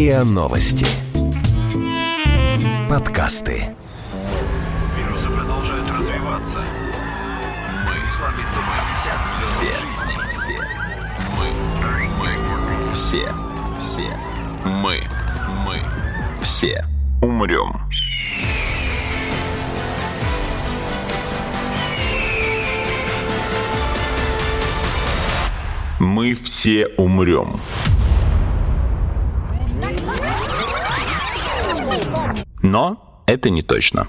РИА Новости. Подкасты. Вирусы продолжают развиваться. Мы слабится мы. Мы. Мы. Все. Все. Мы. Мы. Все. Умрем. Мы все умрем. Но это не точно.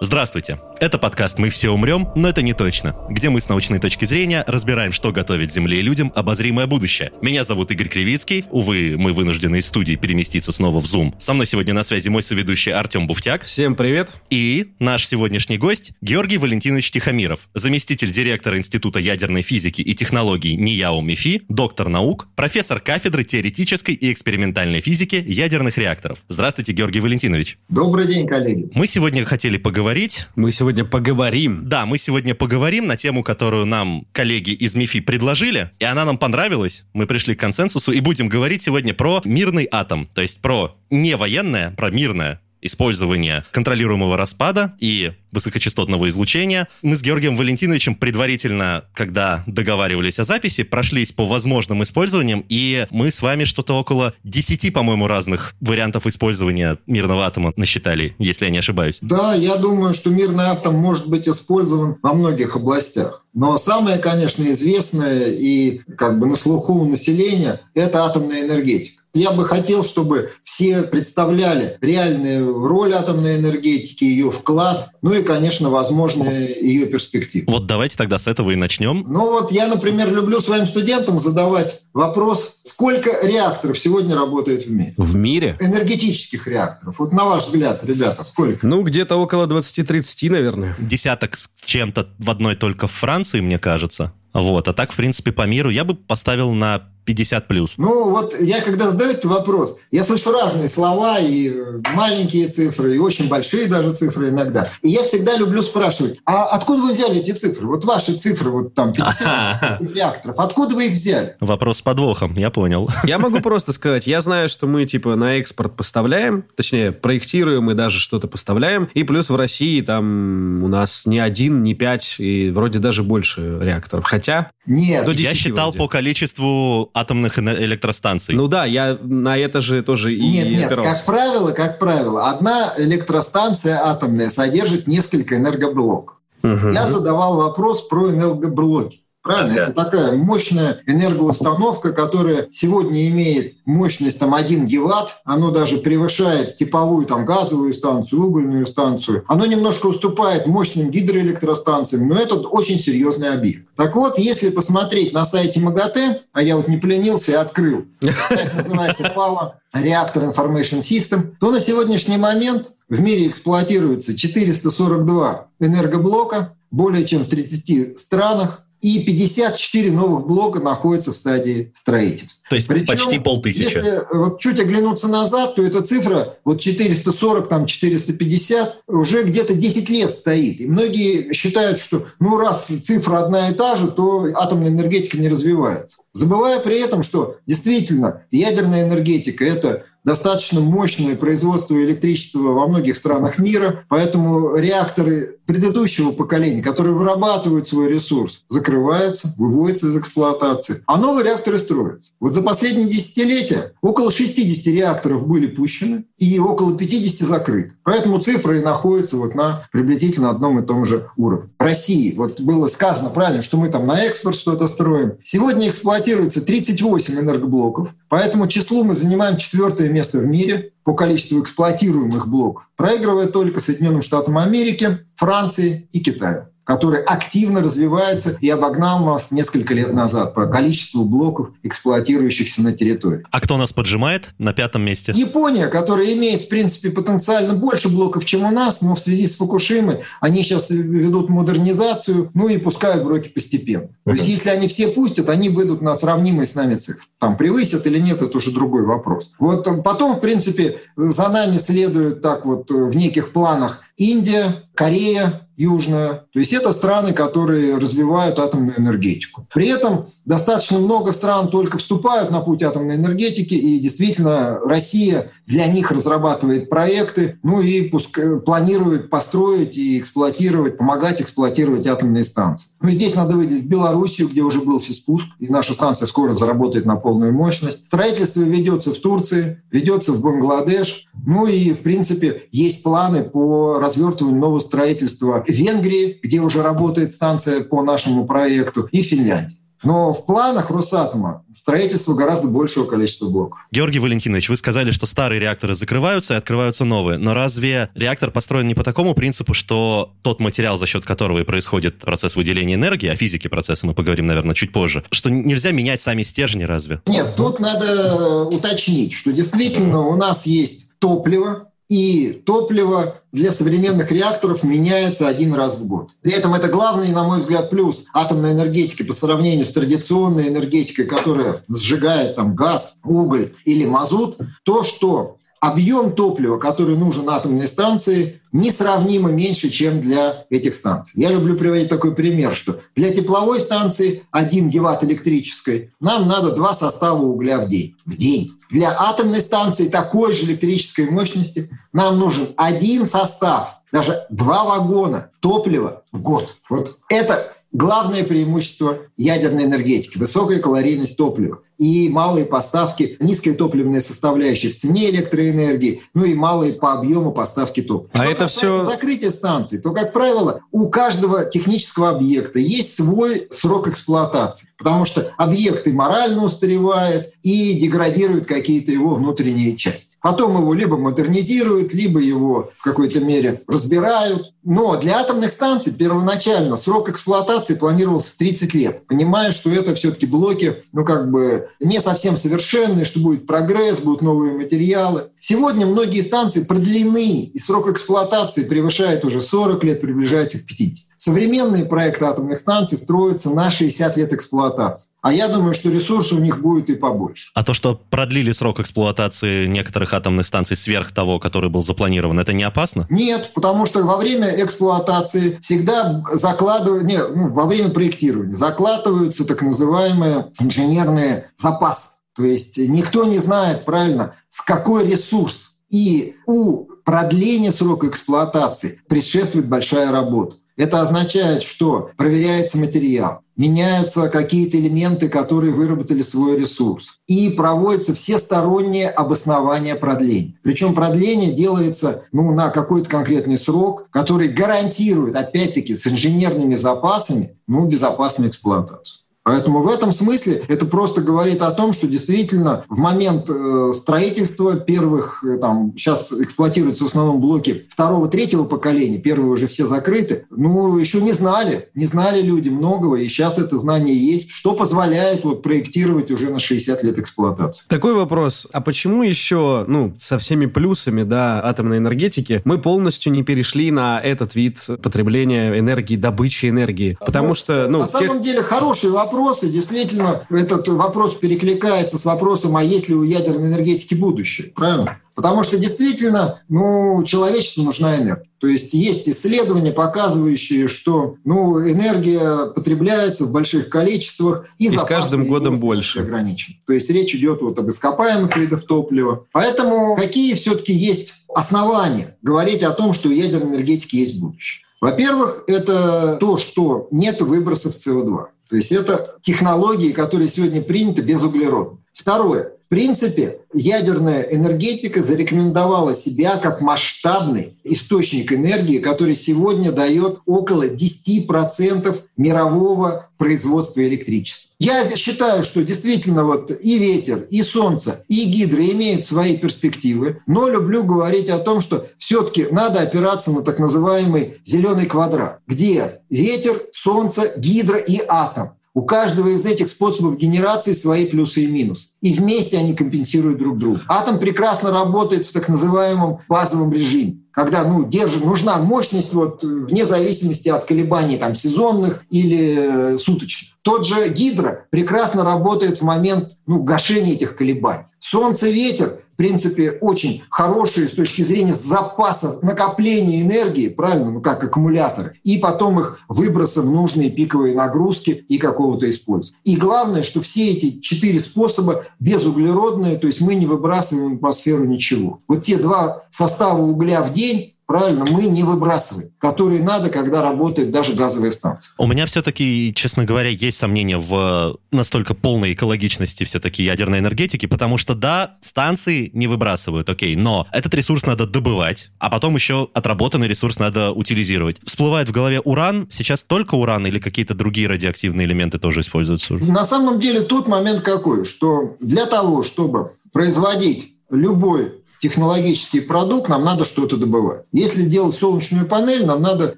Здравствуйте. Это подкаст «Мы все умрем, но это не точно», где мы с научной точки зрения разбираем, что готовит Земле и людям обозримое будущее. Меня зовут Игорь Кривицкий. Увы, мы вынуждены из студии переместиться снова в Zoom. Со мной сегодня на связи мой соведущий Артем Буфтяк. Всем привет. И наш сегодняшний гость Георгий Валентинович Тихомиров, заместитель директора Института ядерной физики и технологий НИЯО МИФИ, доктор наук, профессор кафедры теоретической и экспериментальной физики ядерных реакторов. Здравствуйте, Георгий Валентинович. Добрый день, коллеги. Мы сегодня хотели поговорить Мы сегодня поговорим. Да, мы сегодня поговорим на тему, которую нам коллеги из МИФИ предложили, и она нам понравилась. Мы пришли к консенсусу и будем говорить сегодня про мирный атом, то есть про не военное, про мирное использование контролируемого распада и высокочастотного излучения. Мы с Георгием Валентиновичем предварительно, когда договаривались о записи, прошлись по возможным использованиям, и мы с вами что-то около 10, по-моему, разных вариантов использования мирного атома насчитали, если я не ошибаюсь. Да, я думаю, что мирный атом может быть использован во многих областях. Но самое, конечно, известное и как бы на слуху у населения – это атомная энергетика. Я бы хотел, чтобы все представляли реальную роль атомной энергетики, ее вклад, ну и, конечно, возможные ее перспективы. Вот давайте тогда с этого и начнем. Ну вот я, например, люблю своим студентам задавать вопрос, сколько реакторов сегодня работает в мире? В мире? Энергетических реакторов. Вот на ваш взгляд, ребята, сколько? Ну, где-то около 20-30, наверное. Десяток с чем-то в одной только в Франции, мне кажется. Вот. А так, в принципе, по миру я бы поставил на 50 плюс. Ну вот я когда задаю этот вопрос, я слышу разные слова, и маленькие цифры, и очень большие даже цифры иногда. И я всегда люблю спрашивать, а откуда вы взяли эти цифры? Вот ваши цифры, вот там 50 реакторов, откуда вы их взяли? Вопрос с подвохом, я понял. Я могу просто сказать, я знаю, что мы типа на экспорт поставляем, точнее, проектируем и даже что-то поставляем, и плюс в России там у нас не один, не пять, и вроде даже больше реакторов. Хотя... Нет. До Я 10 считал вроде. по количеству атомных электростанций. Ну да, я на это же тоже и Нет, нет, опирался. как правило, как правило, одна электростанция атомная содержит несколько энергоблоков. Мгм. Я задавал вопрос про энергоблоки. Правильно? Да. Это такая мощная энергоустановка, которая сегодня имеет мощность там 1 гигаватт. Оно даже превышает типовую там газовую станцию, угольную станцию. Оно немножко уступает мощным гидроэлектростанциям, но это очень серьезный объект. Так вот, если посмотреть на сайте МАГАТЭ, а я вот не пленился и открыл, сайт называется Power Reactor Information System, то на сегодняшний момент в мире эксплуатируется 442 энергоблока, более чем в 30 странах, и 54 новых блока находятся в стадии строительства. То есть Причем, почти полтысячи. Если вот чуть оглянуться назад, то эта цифра, вот 440, там 450, уже где-то 10 лет стоит. И многие считают, что ну раз цифра одна и та же, то атомная энергетика не развивается. Забывая при этом, что действительно ядерная энергетика – это достаточно мощное производство электричества во многих странах мира, поэтому реакторы предыдущего поколения, которые вырабатывают свой ресурс, закрываются, выводятся из эксплуатации, а новые реакторы строятся. Вот за последние десятилетия около 60 реакторов были пущены и около 50 закрыты. Поэтому цифры находятся вот на приблизительно одном и том же уровне. В России, вот было сказано правильно, что мы там на экспорт что-то строим. Сегодня эксплуатируется 38 энергоблоков, поэтому числу мы занимаем четвертое место в мире по количеству эксплуатируемых блоков, проигрывая только Соединенным Штатам Америки, Франции и Китаю который активно развивается и обогнал нас несколько лет назад по количеству блоков, эксплуатирующихся на территории. А кто нас поджимает на пятом месте? Япония, которая имеет, в принципе, потенциально больше блоков, чем у нас, но в связи с Фукушимой они сейчас ведут модернизацию, ну и пускают блоки постепенно. То есть если они все пустят, они выйдут на сравнимые с нами цифры. Там превысят или нет, это уже другой вопрос. Вот потом, в принципе, за нами следуют так вот в неких планах Индия, Корея, Южная. То есть это страны, которые развивают атомную энергетику. При этом достаточно много стран только вступают на путь атомной энергетики, и действительно Россия для них разрабатывает проекты, ну и пуск... планирует построить и эксплуатировать, помогать эксплуатировать атомные станции. Ну здесь надо выделить Белоруссию, где уже был физпуск, и наша станция скоро заработает на полную мощность. Строительство ведется в Турции, ведется в Бангладеш. Ну и, в принципе, есть планы по развертыванию нового строительства Венгрии, где уже работает станция по нашему проекту, и Финляндии. Но в планах Росатома строительство гораздо большего количества блоков. Георгий Валентинович, вы сказали, что старые реакторы закрываются и открываются новые. Но разве реактор построен не по такому принципу, что тот материал, за счет которого и происходит процесс выделения энергии, о физике процесса мы поговорим, наверное, чуть позже, что нельзя менять сами стержни разве? Нет, тут надо уточнить, что действительно у нас есть топливо, и топливо для современных реакторов меняется один раз в год. При этом это главный, на мой взгляд, плюс атомной энергетики по сравнению с традиционной энергетикой, которая сжигает там газ, уголь или мазут, то, что объем топлива, который нужен атомной станции, несравнимо меньше, чем для этих станций. Я люблю приводить такой пример, что для тепловой станции 1 гигаватт электрической нам надо два состава угля в день. В день. Для атомной станции такой же электрической мощности нам нужен один состав, даже два вагона топлива в год. Вот это главное преимущество ядерной энергетики – высокая калорийность топлива и малые поставки, низкая топливная составляющая в цене электроэнергии, ну и малые по объему поставки топлива. А Что это все... закрытие станций, то, как правило, у каждого технического объекта есть свой срок эксплуатации, потому что объект и морально устаревает, и деградируют какие-то его внутренние части. Потом его либо модернизируют, либо его в какой-то мере разбирают. Но для атомных станций первоначально срок эксплуатации планировался 30 лет, понимая, что это все-таки блоки, ну как бы не совсем совершенные, что будет прогресс, будут новые материалы. Сегодня многие станции продлены, и срок эксплуатации превышает уже 40 лет, приближается к 50. Современные проекты атомных станций строятся на 60 лет эксплуатации. А я думаю, что ресурсы у них будет и побольше. А то, что продлили срок эксплуатации некоторых атомных станций сверх того, который был запланирован, это не опасно? Нет, потому что во время эксплуатации всегда закладывают, не, ну, во время проектирования закладываются так называемые инженерные запасы. То есть никто не знает правильно, с какой ресурс. И у продления срока эксплуатации предшествует большая работа. Это означает, что проверяется материал, меняются какие-то элементы, которые выработали свой ресурс, и проводится всестороннее обоснование продления. Причем продление делается ну, на какой-то конкретный срок, который гарантирует, опять-таки, с инженерными запасами ну, безопасную эксплуатацию. Поэтому в этом смысле это просто говорит о том, что действительно в момент э, строительства первых, э, там, сейчас эксплуатируются в основном блоки второго, третьего поколения, первые уже все закрыты, ну, еще не знали, не знали люди многого, и сейчас это знание есть, что позволяет вот проектировать уже на 60 лет эксплуатации. Такой вопрос, а почему еще, ну, со всеми плюсами, да, атомной энергетики, мы полностью не перешли на этот вид потребления энергии, добычи энергии? Потому ну, что, ну... На тех... самом деле хороший вопрос, вопросы. Действительно, этот вопрос перекликается с вопросом, а есть ли у ядерной энергетики будущее? Правильно? Потому что действительно, ну, человечеству нужна энергия. То есть есть исследования, показывающие, что ну, энергия потребляется в больших количествах, и, и с каждым годом больше ограничен. То есть речь идет вот об ископаемых видах топлива. Поэтому какие все-таки есть основания говорить о том, что у ядерной энергетики есть будущее? Во-первых, это то, что нет выбросов СО2. То есть это технологии, которые сегодня приняты без углерода. Второе. Принципе, ядерная энергетика зарекомендовала себя как масштабный источник энергии, который сегодня дает около 10% мирового производства электричества. Я считаю, что действительно вот и ветер, и солнце, и гидро имеют свои перспективы, но люблю говорить о том, что все-таки надо опираться на так называемый зеленый квадрат, где ветер, солнце, гидро и атом. У каждого из этих способов генерации свои плюсы и минусы. И вместе они компенсируют друг друга. Атом прекрасно работает в так называемом базовом режиме когда ну, держит, нужна мощность вот, вне зависимости от колебаний там, сезонных или э, суточных. Тот же гидро прекрасно работает в момент ну, гашения этих колебаний. Солнце, ветер в принципе, очень хорошие с точки зрения запаса накопления энергии, правильно, ну как аккумуляторы, и потом их выброса в нужные пиковые нагрузки и какого-то использования. И главное, что все эти четыре способа безуглеродные, то есть мы не выбрасываем в атмосферу ничего. Вот те два состава угля в день правильно, мы не выбрасываем, которые надо, когда работает даже газовая станция. У меня все-таки, честно говоря, есть сомнения в настолько полной экологичности все-таки ядерной энергетики, потому что, да, станции не выбрасывают, окей, но этот ресурс надо добывать, а потом еще отработанный ресурс надо утилизировать. Всплывает в голове уран, сейчас только уран или какие-то другие радиоактивные элементы тоже используются? На самом деле тут момент какой, что для того, чтобы производить любой технологический продукт, нам надо что-то добывать. Если делать солнечную панель, нам надо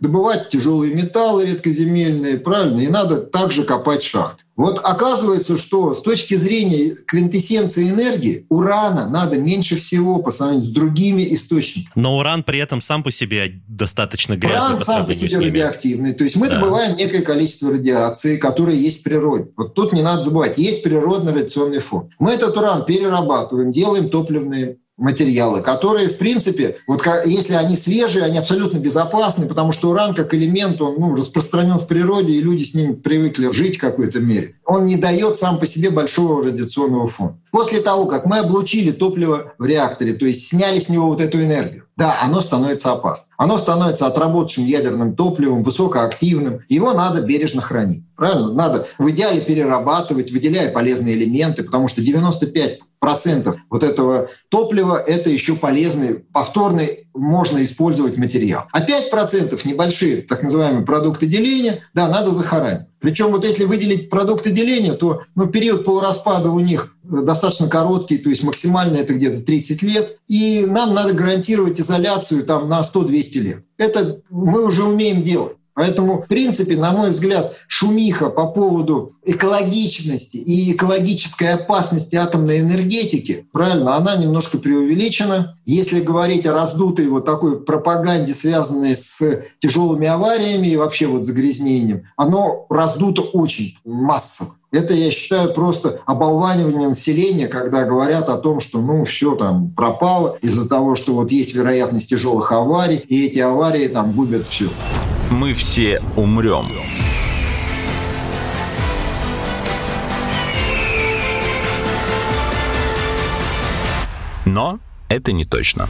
добывать тяжелые металлы редкоземельные, правильно, и надо также копать шахты. Вот оказывается, что с точки зрения квинтэссенции энергии урана надо меньше всего по сравнению с другими источниками. Но уран при этом сам по себе достаточно грязный уран по сам по себе радиоактивный. То есть мы да. добываем некое количество радиации, которое есть в природе. Вот тут не надо забывать, есть природный радиационный фон. Мы этот уран перерабатываем, делаем топливные материалы, которые, в принципе, вот если они свежие, они абсолютно безопасны, потому что уран как элемент, он ну, распространен в природе, и люди с ним привыкли жить в какой-то мере. Он не дает сам по себе большого радиационного фона. После того, как мы облучили топливо в реакторе, то есть сняли с него вот эту энергию, да, оно становится опасным. Оно становится отработавшим ядерным топливом, высокоактивным. Его надо бережно хранить. Правильно? Надо в идеале перерабатывать, выделяя полезные элементы, потому что 95 процентов вот этого топлива – это еще полезный, повторный, можно использовать материал. А 5 процентов небольшие, так называемые продукты деления, да, надо захоранить. Причем вот если выделить продукты деления, то ну, период полураспада у них достаточно короткий, то есть максимально это где-то 30 лет, и нам надо гарантировать изоляцию там на 100-200 лет. Это мы уже умеем делать. Поэтому, в принципе, на мой взгляд, шумиха по поводу экологичности и экологической опасности атомной энергетики, правильно, она немножко преувеличена. Если говорить о раздутой вот такой пропаганде, связанной с тяжелыми авариями и вообще вот загрязнением, оно раздуто очень массово. Это, я считаю, просто оболванивание населения, когда говорят о том, что ну все там пропало из-за того, что вот есть вероятность тяжелых аварий, и эти аварии там губят все. Мы все умрем. Но это не точно.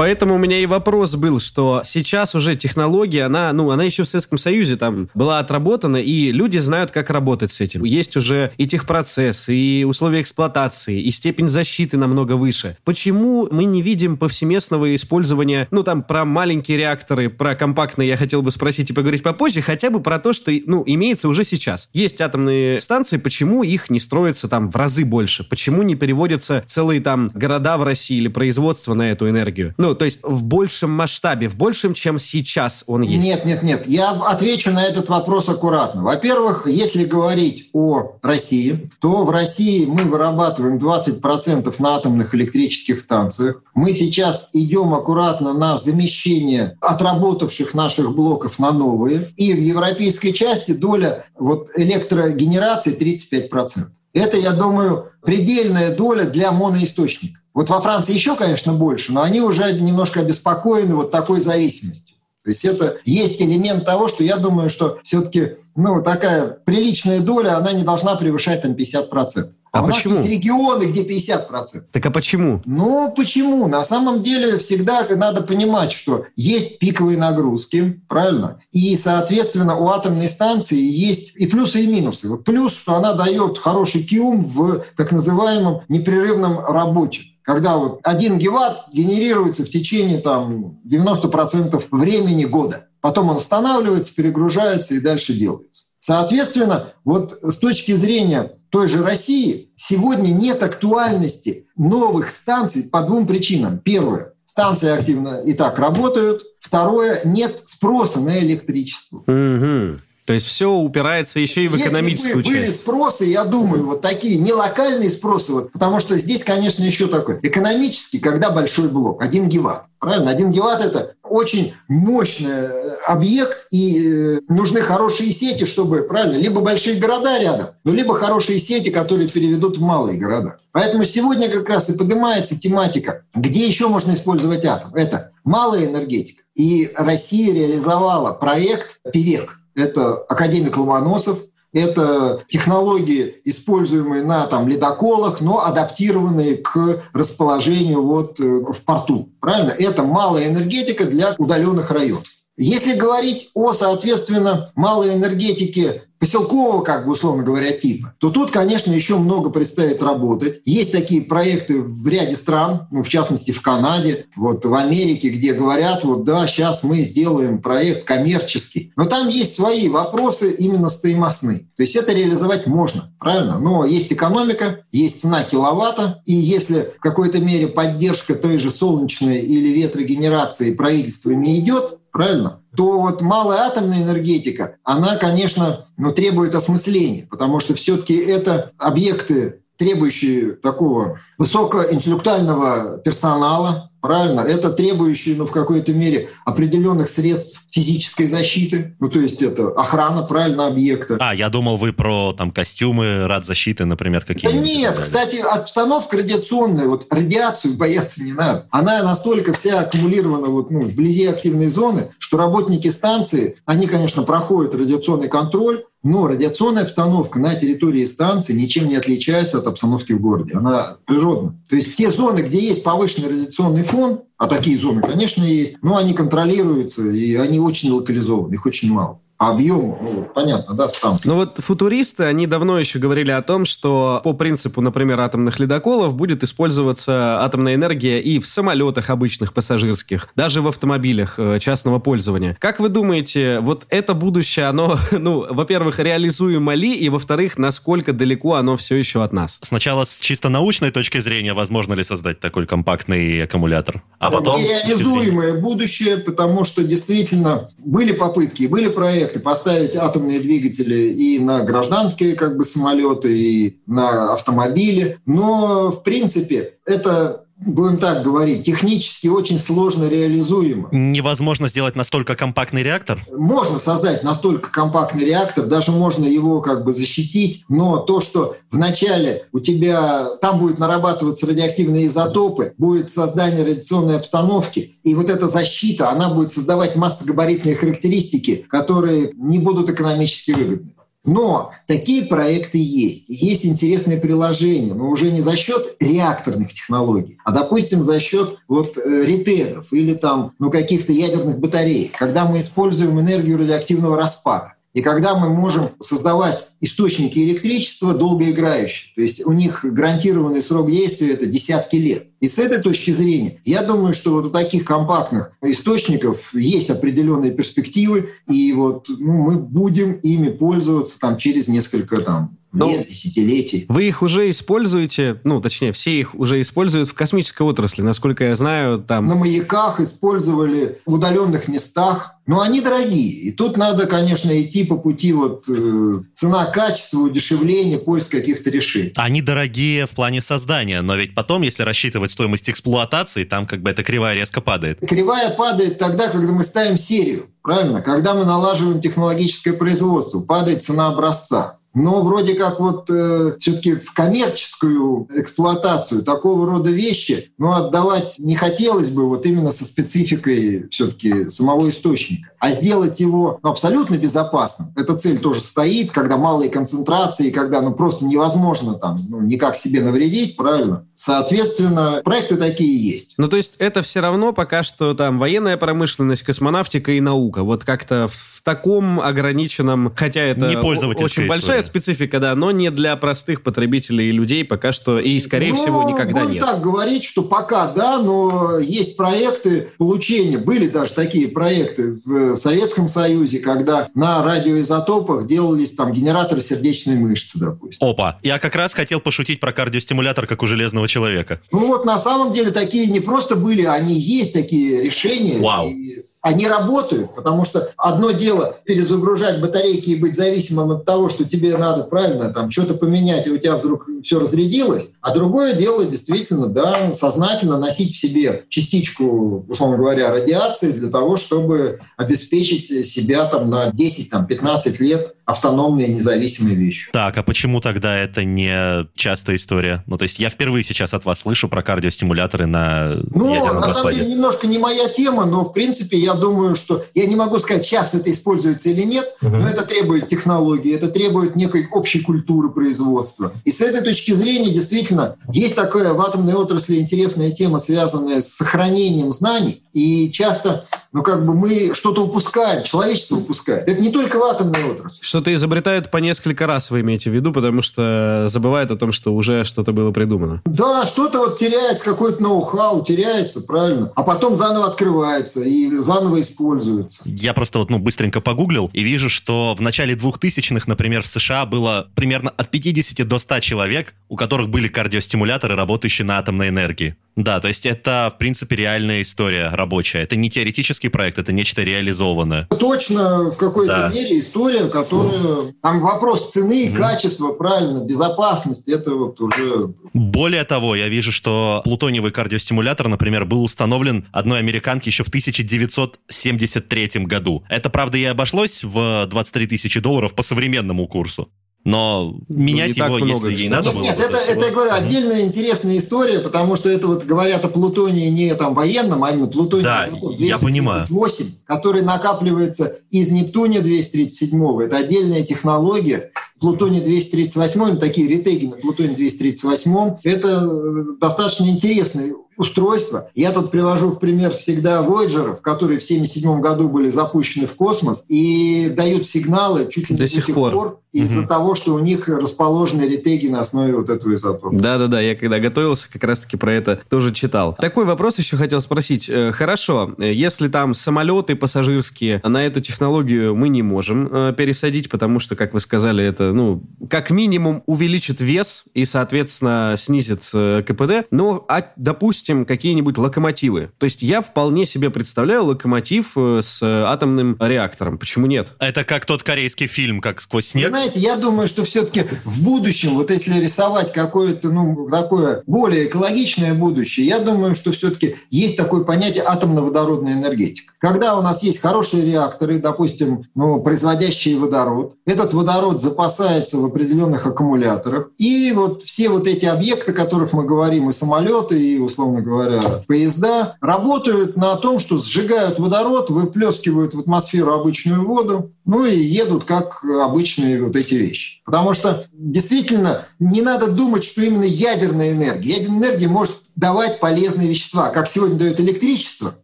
Поэтому у меня и вопрос был, что сейчас уже технология, она, ну, она еще в Советском Союзе там была отработана, и люди знают, как работать с этим. Есть уже и техпроцесс, и условия эксплуатации, и степень защиты намного выше. Почему мы не видим повсеместного использования, ну, там, про маленькие реакторы, про компактные я хотел бы спросить и поговорить попозже, хотя бы про то, что, ну, имеется уже сейчас. Есть атомные станции, почему их не строится там в разы больше? Почему не переводятся целые там города в России или производство на эту энергию? Ну, то есть в большем масштабе, в большем, чем сейчас он есть? Нет, нет, нет. Я отвечу на этот вопрос аккуратно. Во-первых, если говорить о России, то в России мы вырабатываем 20% на атомных электрических станциях. Мы сейчас идем аккуратно на замещение отработавших наших блоков на новые. И в европейской части доля вот электрогенерации 35%. Это, я думаю, предельная доля для моноисточника. Вот во Франции еще, конечно, больше, но они уже немножко обеспокоены вот такой зависимостью. То есть это есть элемент того, что я думаю, что все-таки ну, такая приличная доля, она не должна превышать там 50%. А, а почему? У нас есть регионы, где 50%. Так а почему? Ну, почему? На самом деле всегда надо понимать, что есть пиковые нагрузки, правильно? И, соответственно, у атомной станции есть и плюсы, и минусы. Вот плюс, что она дает хороший киум в так называемом непрерывном рабочем когда вот 1 гигаватт генерируется в течение там, 90% времени года. Потом он останавливается, перегружается и дальше делается. Соответственно, вот с точки зрения той же России сегодня нет актуальности новых станций по двум причинам. Первое, станции активно и так работают. Второе, нет спроса на электричество. Угу. То есть все упирается еще и в экономическую Если бы часть. были спросы, я думаю, вот такие не локальные спросы, вот, потому что здесь, конечно, еще такой экономический, когда большой блок, один гигаватт. Правильно? Один гигаватт – это очень мощный э, объект, и э, нужны хорошие сети, чтобы, правильно, либо большие города рядом, ну, либо хорошие сети, которые переведут в малые города. Поэтому сегодня как раз и поднимается тематика, где еще можно использовать атом. Это малая энергетика. И Россия реализовала проект «Певек». Это академик Ломоносов, это технологии, используемые на там, ледоколах, но адаптированные к расположению вот, э, в порту. Правильно? Это малая энергетика для удаленных районов. Если говорить о, соответственно, малой энергетике поселкового, как бы условно говоря, типа, то тут, конечно, еще много предстоит работать. Есть такие проекты в ряде стран, ну, в частности, в Канаде, вот в Америке, где говорят, вот да, сейчас мы сделаем проект коммерческий. Но там есть свои вопросы именно стоимостные. То есть это реализовать можно, правильно? Но есть экономика, есть цена киловатта, и если в какой-то мере поддержка той же солнечной или ветрогенерации правительствами идет, правильно? То вот малая атомная энергетика, она, конечно, ну, требует осмысления, потому что все-таки это объекты, требующие такого высокоинтеллектуального персонала, Правильно? Это требующие, ну, в какой-то мере определенных средств физической защиты. Ну, то есть это охрана, правильно, объекта. А, я думал, вы про там костюмы рад защиты, например, какие-нибудь. Да нет, кстати, обстановка радиационная, вот радиацию бояться не надо. Она настолько вся аккумулирована вот, ну, вблизи активной зоны, что работники станции, они, конечно, проходят радиационный контроль, но радиационная обстановка на территории станции ничем не отличается от обстановки в городе. Она природная. То есть те зоны, где есть повышенный радиационный фон, а такие зоны, конечно, есть, но они контролируются, и они очень локализованы, их очень мало объему, ну, понятно, да, станции. Ну вот футуристы, они давно еще говорили о том, что по принципу, например, атомных ледоколов будет использоваться атомная энергия и в самолетах обычных пассажирских, даже в автомобилях э, частного пользования. Как вы думаете, вот это будущее, оно, ну, во-первых, реализуемо ли, и, во-вторых, насколько далеко оно все еще от нас? Сначала с чисто научной точки зрения, возможно ли создать такой компактный аккумулятор, а потом... Нереализуемое будущее, потому что действительно были попытки, были проекты, проекты поставить атомные двигатели и на гражданские как бы самолеты, и на автомобили. Но, в принципе, это будем так говорить, технически очень сложно реализуемо. Невозможно сделать настолько компактный реактор? Можно создать настолько компактный реактор, даже можно его как бы защитить, но то, что вначале у тебя там будет нарабатываться радиоактивные изотопы, будет создание радиационной обстановки, и вот эта защита, она будет создавать массогабаритные характеристики, которые не будут экономически выгодны. Но такие проекты есть. Есть интересные приложения, но уже не за счет реакторных технологий, а, допустим, за счет вот э, ретедов или там, ну, каких-то ядерных батарей, когда мы используем энергию радиоактивного распада. И когда мы можем создавать источники электричества долгоиграющие, то есть у них гарантированный срок действия – это десятки лет. И с этой точки зрения, я думаю, что вот у таких компактных источников есть определенные перспективы, и вот ну, мы будем ими пользоваться там, через несколько там, ну, лет, десятилетий. Вы их уже используете, ну, точнее, все их уже используют в космической отрасли, насколько я знаю, там... На маяках использовали в удаленных местах, но они дорогие. И тут надо, конечно, идти по пути вот э, цена-качество, удешевление, поиск каких-то решений. Они дорогие в плане создания, но ведь потом, если рассчитывать стоимость эксплуатации, там как бы эта кривая резко падает. Кривая падает тогда, когда мы ставим серию, правильно? Когда мы налаживаем технологическое производство, падает цена образца. Но вроде как вот э, все-таки в коммерческую эксплуатацию такого рода вещи, ну, отдавать не хотелось бы вот именно со спецификой все-таки самого источника. А сделать его ну, абсолютно безопасным, эта цель тоже стоит, когда малые концентрации, когда ну, просто невозможно там ну, никак себе навредить, правильно? Соответственно, проекты такие есть. Ну, то есть это все равно пока что там военная промышленность, космонавтика и наука. Вот как-то в таком ограниченном, хотя это не очень большая специфика, да, но не для простых потребителей и людей пока что, и, скорее ну, всего, никогда нет. так говорить, что пока да, но есть проекты получения, были даже такие проекты в Советском Союзе, когда на радиоизотопах делались там генераторы сердечной мышцы, допустим. Опа, я как раз хотел пошутить про кардиостимулятор, как у железного человека. Ну вот на самом деле такие не просто были, они есть такие решения. Вау. И они работают, потому что одно дело перезагружать батарейки и быть зависимым от того, что тебе надо правильно там что-то поменять, и у тебя вдруг все разрядилось, а другое дело действительно, да, сознательно носить в себе частичку, условно говоря, радиации для того, чтобы обеспечить себя там на 10-15 лет автономные независимые вещи. Так, а почему тогда это не частая история? Ну, то есть я впервые сейчас от вас слышу про кардиостимуляторы на Ну, на самом деле, немножко не моя тема, но, в принципе, я думаю, что... Я не могу сказать, сейчас это используется или нет, но это требует технологии, это требует некой общей культуры производства. И с этой точки зрения, действительно, есть такая в атомной отрасли интересная тема, связанная с сохранением знаний, и часто, ну, как бы мы что-то упускаем, человечество упускает. Это не только в атомной отрасли. Что-то изобретают по несколько раз, вы имеете в виду, потому что забывают о том, что уже что-то было придумано. Да, что-то вот теряется, какой-то ноу-хау теряется, правильно, а потом заново открывается и заново используется. Я просто вот ну, быстренько погуглил и вижу, что в начале 2000-х, например, в США было примерно от 50 до 100 человек, у которых были кардиостимуляторы, работающие на атомной энергии. Да, то есть это, в принципе, реальная история рабочая. Это не теоретический проект, это нечто реализованное. Точно в какой-то Да. мере история, которая... Там вопрос цены, Мгм. качества, правильно, безопасности, это вот уже... Более того, я вижу, что плутониевый кардиостимулятор, например, был установлен одной американке еще в 1973 году. Это, правда, и обошлось в 23 тысячи долларов по современному курсу. Но менять не так его, много, если ей надо Нет, было нет, это, то это, я говорю, отдельная интересная история, потому что это вот говорят о плутонии не там военном, а именно плутоний Да, я понимаю. 8, который накапливается из Нептуния 237. Это отдельная технология. Плутоний 238, ну, такие ретеги на плутоний 238, это э, достаточно интересное устройство. Я тут привожу в пример всегда Voyager, которые в 1977 году были запущены в космос и дают сигналы чуть ли не До сих пор. Из-за Мгм. того, что у них расположены ретеги на основе вот этого изотопа. Да-да-да, я когда готовился, как раз-таки про это тоже читал. Такой вопрос еще хотел спросить. Э, Хорошо, э, если там самолеты пассажирские, на эту технологию мы не можем э, пересадить, потому что, как вы сказали, это, ну, как минимум увеличит вес и, соответственно, снизит КПД. Но, а, допустим, какие-нибудь локомотивы. То есть я вполне себе представляю локомотив с атомным реактором. Почему нет? Это как тот корейский фильм, как сквозь Вы снег. Знаете, я думаю, что все-таки в будущем, вот если рисовать какое-то, ну, такое более экологичное будущее, я думаю, что все-таки есть такое понятие атомно-водородная энергетика. Когда у нас есть хорошие реакторы, допустим, ну, производящие водород, этот водород запасается в определенных аккумуляторах, и вот все вот эти объекты, о которых мы говорим, и самолеты, и, условно говоря, поезда, работают на том, что сжигают водород, выплескивают в атмосферу обычную воду, ну и едут как обычные вот эти вещи. Потому что действительно не надо думать, что именно ядерная энергия. Ядерная энергия может давать полезные вещества, как сегодня дает электричество,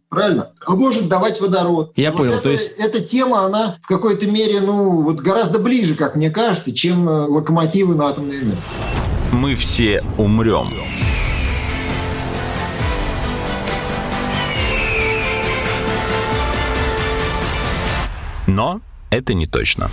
правильно? А может давать водород. Я Вот понял, это- то есть- Эта тема, она в какой-то мере, ну, вот гораздо ближе, как мне кажется, чем э, локомотивы на атомной энергии. Мы все умрем. Но это не точно.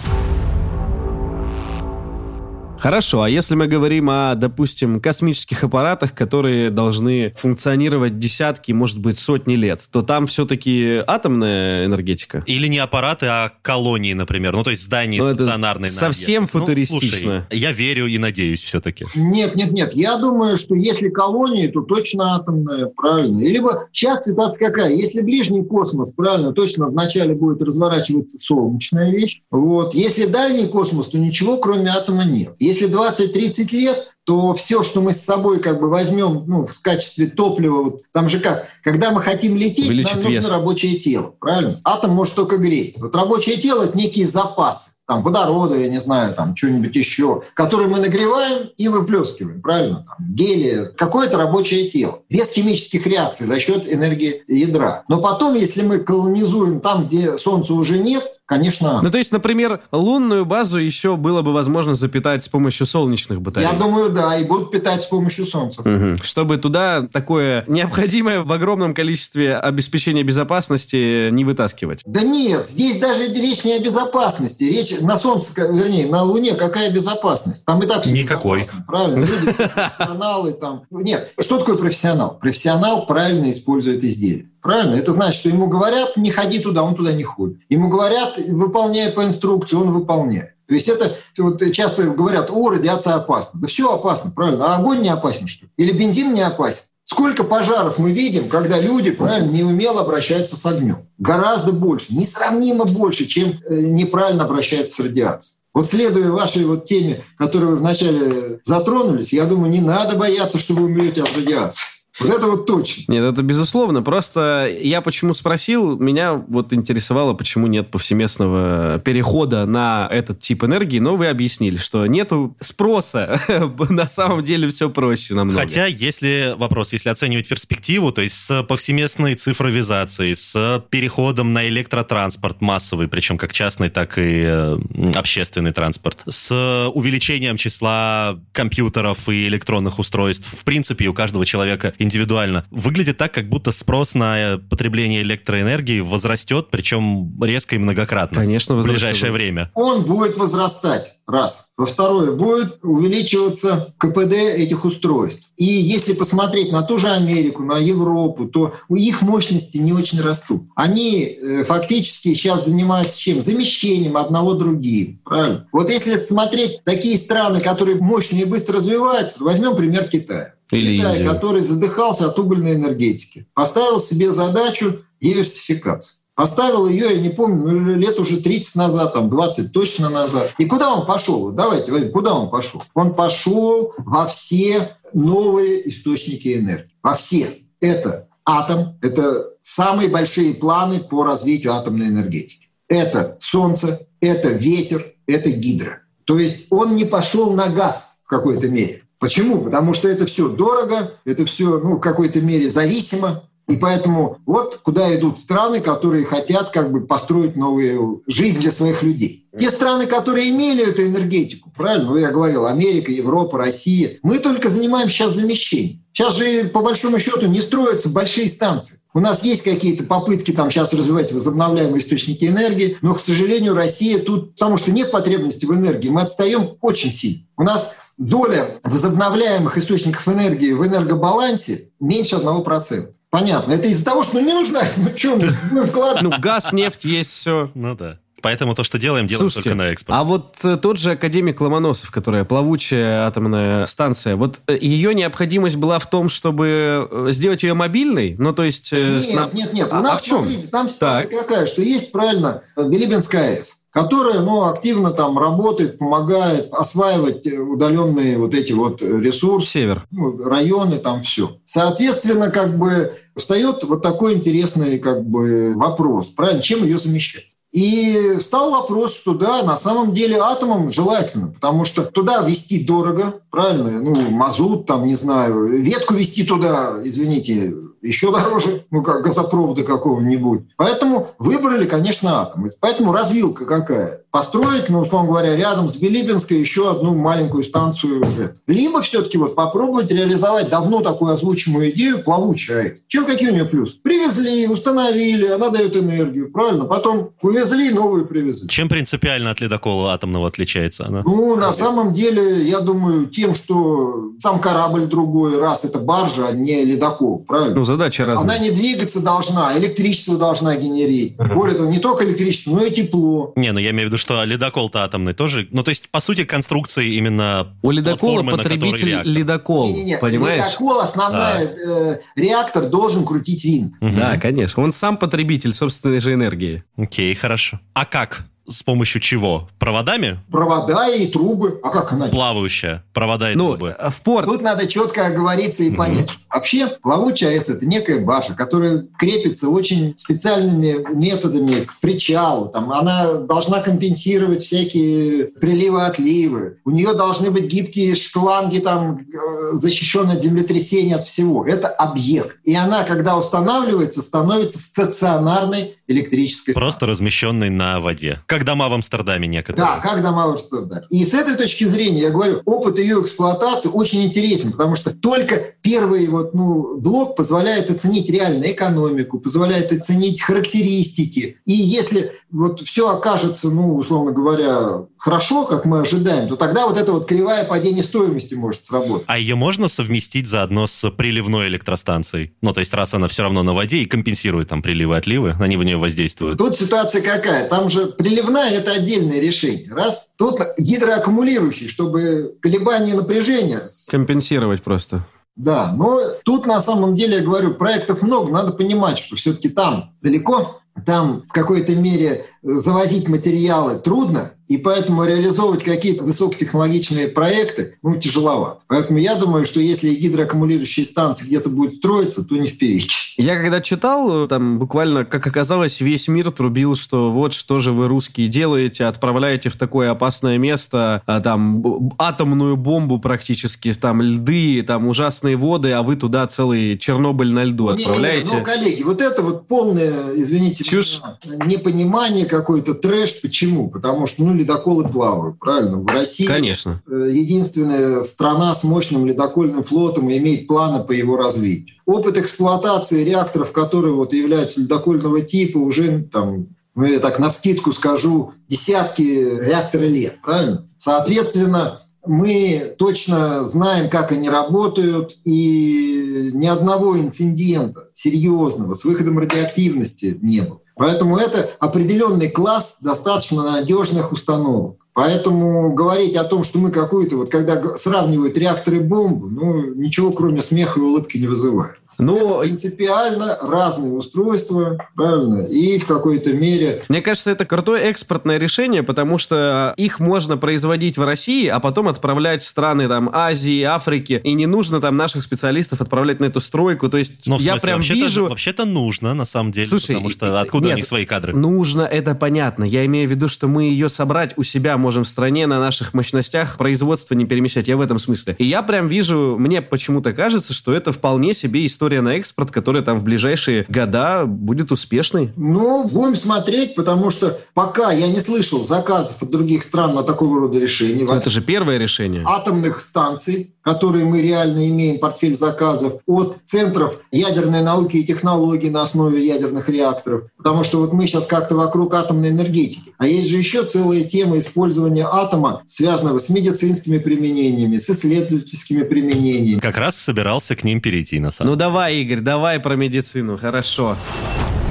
Хорошо, а если мы говорим о, допустим, космических аппаратах, которые должны функционировать десятки, может быть, сотни лет, то там все-таки атомная энергетика? Или не аппараты, а колонии, например. Ну, то есть здания Ну, стационарные. на совсем объект. Ну, футуристично. слушай, я верю и надеюсь все-таки. Нет, нет, нет. Я думаю, что если колонии, то точно атомная, правильно. Либо сейчас ситуация какая? Если ближний космос, правильно, точно вначале будет разворачиваться солнечная вещь. Вот. Если дальний космос, то ничего кроме атома нет. Если 20-30 лет, то все, что мы с собой как бы возьмем ну, в качестве топлива, вот, там же как, когда мы хотим лететь, Увеличит нам нужно вес. рабочее тело, правильно? Атом может только греть. Вот рабочее тело – это некие запасы, там, водорода, я не знаю, там, что-нибудь еще, которые мы нагреваем и выплескиваем, правильно? Там, гелия, какое-то рабочее тело. Без химических реакций за счет энергии ядра. Но потом, если мы колонизуем там, где Солнца уже нет, конечно, Ну, то есть, например, лунную базу еще было бы возможно запитать с помощью солнечных батарей. Я думаю, да, и будут питать с помощью солнца. Угу. Чтобы туда такое необходимое в огромном количестве обеспечение безопасности не вытаскивать. Да нет, здесь даже речь не о безопасности. Речь на Солнце, вернее, на Луне какая безопасность? Там и так все Никакой. Правильно, люди профессионалы там. Нет, что такое профессионал? Профессионал правильно использует изделие. Правильно? Это значит, что ему говорят, не ходи туда, он туда не ходит. Ему говорят, выполняй по инструкции, он выполняет. То есть это вот часто говорят, о, радиация опасна. Да все опасно, правильно. А огонь не опасен, что ли? Или бензин не опасен? Сколько пожаров мы видим, когда люди, правильно, неумело обращаются с огнем? Гораздо больше, несравнимо больше, чем э, неправильно обращаются с радиацией. Вот следуя вашей вот теме, которую вы вначале затронулись, я думаю, не надо бояться, что вы умрете от радиации. Вот это вот точно. Нет, это безусловно. Просто я почему спросил, меня вот интересовало, почему нет повсеместного перехода на этот тип энергии, но вы объяснили, что нету спроса. На самом деле все проще намного. Хотя, если вопрос, если оценивать перспективу, то есть с повсеместной цифровизацией, с переходом на электротранспорт массовый, причем как частный, так и общественный транспорт, с увеличением числа компьютеров и электронных устройств, в принципе, у каждого человека индивидуально. Выглядит так, как будто спрос на э, потребление электроэнергии возрастет, причем резко и многократно. Конечно, в ближайшее время. Он будет возрастать. Раз. Во второе, будет увеличиваться КПД этих устройств. И если посмотреть на ту же Америку, на Европу, то у их мощности не очень растут. Они э, фактически сейчас занимаются чем? Замещением одного другим. Правильно? Вот если смотреть такие страны, которые мощно и быстро развиваются, то возьмем пример Китая. Или Китай, Индия. который задыхался от угольной энергетики, поставил себе задачу диверсификации. Поставил ее, я не помню, ну, лет уже 30 назад, там 20 точно назад. И куда он пошел? Давайте, Вадим, куда он пошел? Он пошел во все новые источники энергии. Во все. Это атом, это самые большие планы по развитию атомной энергетики. Это солнце, это ветер, это гидро. То есть он не пошел на газ в какой-то мере. Почему? Потому что это все дорого, это все ну, в какой-то мере зависимо. И поэтому вот куда идут страны, которые хотят как бы построить новую жизнь для своих людей. Те страны, которые имели эту энергетику, правильно, ну, я говорил, Америка, Европа, Россия, мы только занимаемся сейчас замещением. Сейчас же, по большому счету, не строятся большие станции. У нас есть какие-то попытки там сейчас развивать возобновляемые источники энергии, но, к сожалению, Россия тут, потому что нет потребности в энергии, мы отстаем очень сильно. У нас доля возобновляемых источников энергии в энергобалансе меньше 1%. Понятно. Это из-за того, что ну, не нужно, ну что, мы вкладываем. Ну, газ, нефть есть все. Ну да. Поэтому то, что делаем, делаем Слушайте, только на экспорт. а вот э, тот же академик Ломоносов, которая плавучая атомная станция, вот э, ее необходимость была в том, чтобы э, сделать ее мобильной? Ну, то есть... э, Нет, сна- нет, нет. У А- а нас, в чем? смотрите, там ситуация какая, что есть, правильно, Билибинская АЭС которая ну, активно там работает, помогает осваивать э, удаленные вот эти вот ресурсы, Север. ну, районы, там все. Соответственно, как бы встает вот такой интересный как бы вопрос, правильно, чем ее замещать? И встал вопрос, что да, на самом деле атомом желательно, потому что туда вести дорого, правильно, ну, мазут, там, не знаю, ветку вести туда, извините, еще дороже, ну, как газопровода какого-нибудь. Поэтому выбрали, конечно, атом. Поэтому развилка какая? Построить, ну, условно говоря, рядом с Билибинской еще одну маленькую станцию. Либо все-таки вот попробовать реализовать давно такую озвучимую идею плавучая АЭС. Чем какие у нее плюс? Привезли, установили, она дает энергию, правильно? Потом увезли, новую привезли. Чем принципиально от ледокола атомного отличается она? Ну, на самом деле, я думаю, тем, что сам корабль другой, раз это баржа, а не ледокол, правильно? Ну, задача разная. Она не двигаться должна, электричество должна генерить. Более того, не только электричество, но и тепло. Не, ну я имею в виду, что ледокол-то атомный тоже. Ну, то есть, по сути, конструкции именно У ледокола потребитель ледокол, Не-не-не, понимаешь? Ледокол, основная, э, реактор должен крутить винт. Мгм. Да, конечно. Он сам потребитель собственной же энергии. Окей, хорошо. А как? С помощью чего? Проводами? Провода и трубы. А как она? Плавающая. Провода и Ну, трубы. в порт. Тут надо четко оговориться и понять. Вообще, плавучая АЭС – это некая баша, которая крепится очень специальными методами к причалу. Там она должна компенсировать всякие приливы-отливы. У нее должны быть гибкие шланги, там, э, защищенные от землетрясения, от всего. Это объект. И она, когда устанавливается, становится стационарной электрической Просто станции. размещенный на воде. Как дома в Амстердаме некоторые. Да, как дома в Амстердаме. И с этой точки зрения, я говорю, опыт ее эксплуатации очень интересен, потому что только первый вот, ну, блок позволяет оценить реально экономику, позволяет оценить характеристики. И если вот все окажется, ну, условно говоря, хорошо, как мы ожидаем, то тогда вот это вот кривая падения стоимости может сработать. А ее можно совместить заодно с приливной электростанцией? Ну, то есть раз она все равно на воде и компенсирует там приливы отливы, они в нее воздействуют. Тут ситуация какая? Там же приливная – это отдельное решение. Раз. Тут гидроаккумулирующий, чтобы колебания напряжения Компенсировать просто. Да, но тут на самом деле, я говорю, проектов много, надо понимать, что все-таки там далеко, там в какой-то мере завозить материалы трудно, и поэтому реализовывать какие-то высокотехнологичные проекты ну, тяжеловато. Поэтому я думаю, что если гидроаккумулирующие станции где-то будут строиться, то не в Певеке. Я когда читал, там буквально, как оказалось, весь мир трубил, что вот что же вы, русские, делаете, отправляете в такое опасное место, а, там, атомную бомбу практически, там, льды, там, ужасные воды, а вы туда целый Чернобыль на льду Не-не-не, отправляете. ну, коллеги, вот это вот полное, извините, Чушь. непонимание какой-то трэш. Почему? Потому что, ну, ледоколы плавают, правильно? В России Конечно. э, единственная страна с мощным ледокольным флотом и имеет планы по его развитию. Опыт эксплуатации реакторов, которые вот являются ледокольного типа, уже там ну, я так навскидку скажу, десятки реакторов лет, правильно? Соответственно, мы точно знаем, как они работают, и ни одного инцидента серьезного с выходом радиоактивности не было. Поэтому это определенный класс достаточно надежных установок. Поэтому говорить о том, что мы какую-то, вот когда сравнивают реакторы бомбу, ну, ничего кроме смеха и улыбки не вызывает. Ну, Принципиально разные устройства, правильно, и в какой-то мере Мне кажется, это крутое экспортное решение, потому что их можно производить в России, а потом отправлять в страны там Азии, Африки, и не нужно там наших специалистов отправлять на эту стройку. То есть Ну, в я смысле, прям вообще-то, вижу... вообще-то нужно, на самом деле, Слушай, потому что откуда нет, у них свои кадры? Нужно, это понятно. Я имею в виду, что мы ее собрать у себя можем в стране на наших мощностях, производство не перемещать. Я в этом смысле. И я прям вижу, мне почему-то кажется, что это вполне себе история на экспорт, которая там в ближайшие года будет успешной. Ну, будем смотреть, потому что пока я не слышал заказов от других стран на такого рода решения. Это же первое решение. Атомных станций, которые мы реально имеем портфель заказов, от центров ядерной науки и технологий на основе ядерных реакторов. Потому что вот мы сейчас как-то вокруг атомной энергетики. А есть же еще целая тема использования атома, связанного с медицинскими применениями, с исследовательскими применениями. Как раз собирался к ним перейти, на самом Ну давай, Игорь, давай про медицину, хорошо.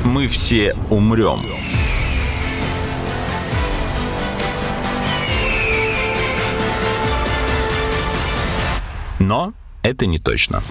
Мы все умрем. Но это не точно.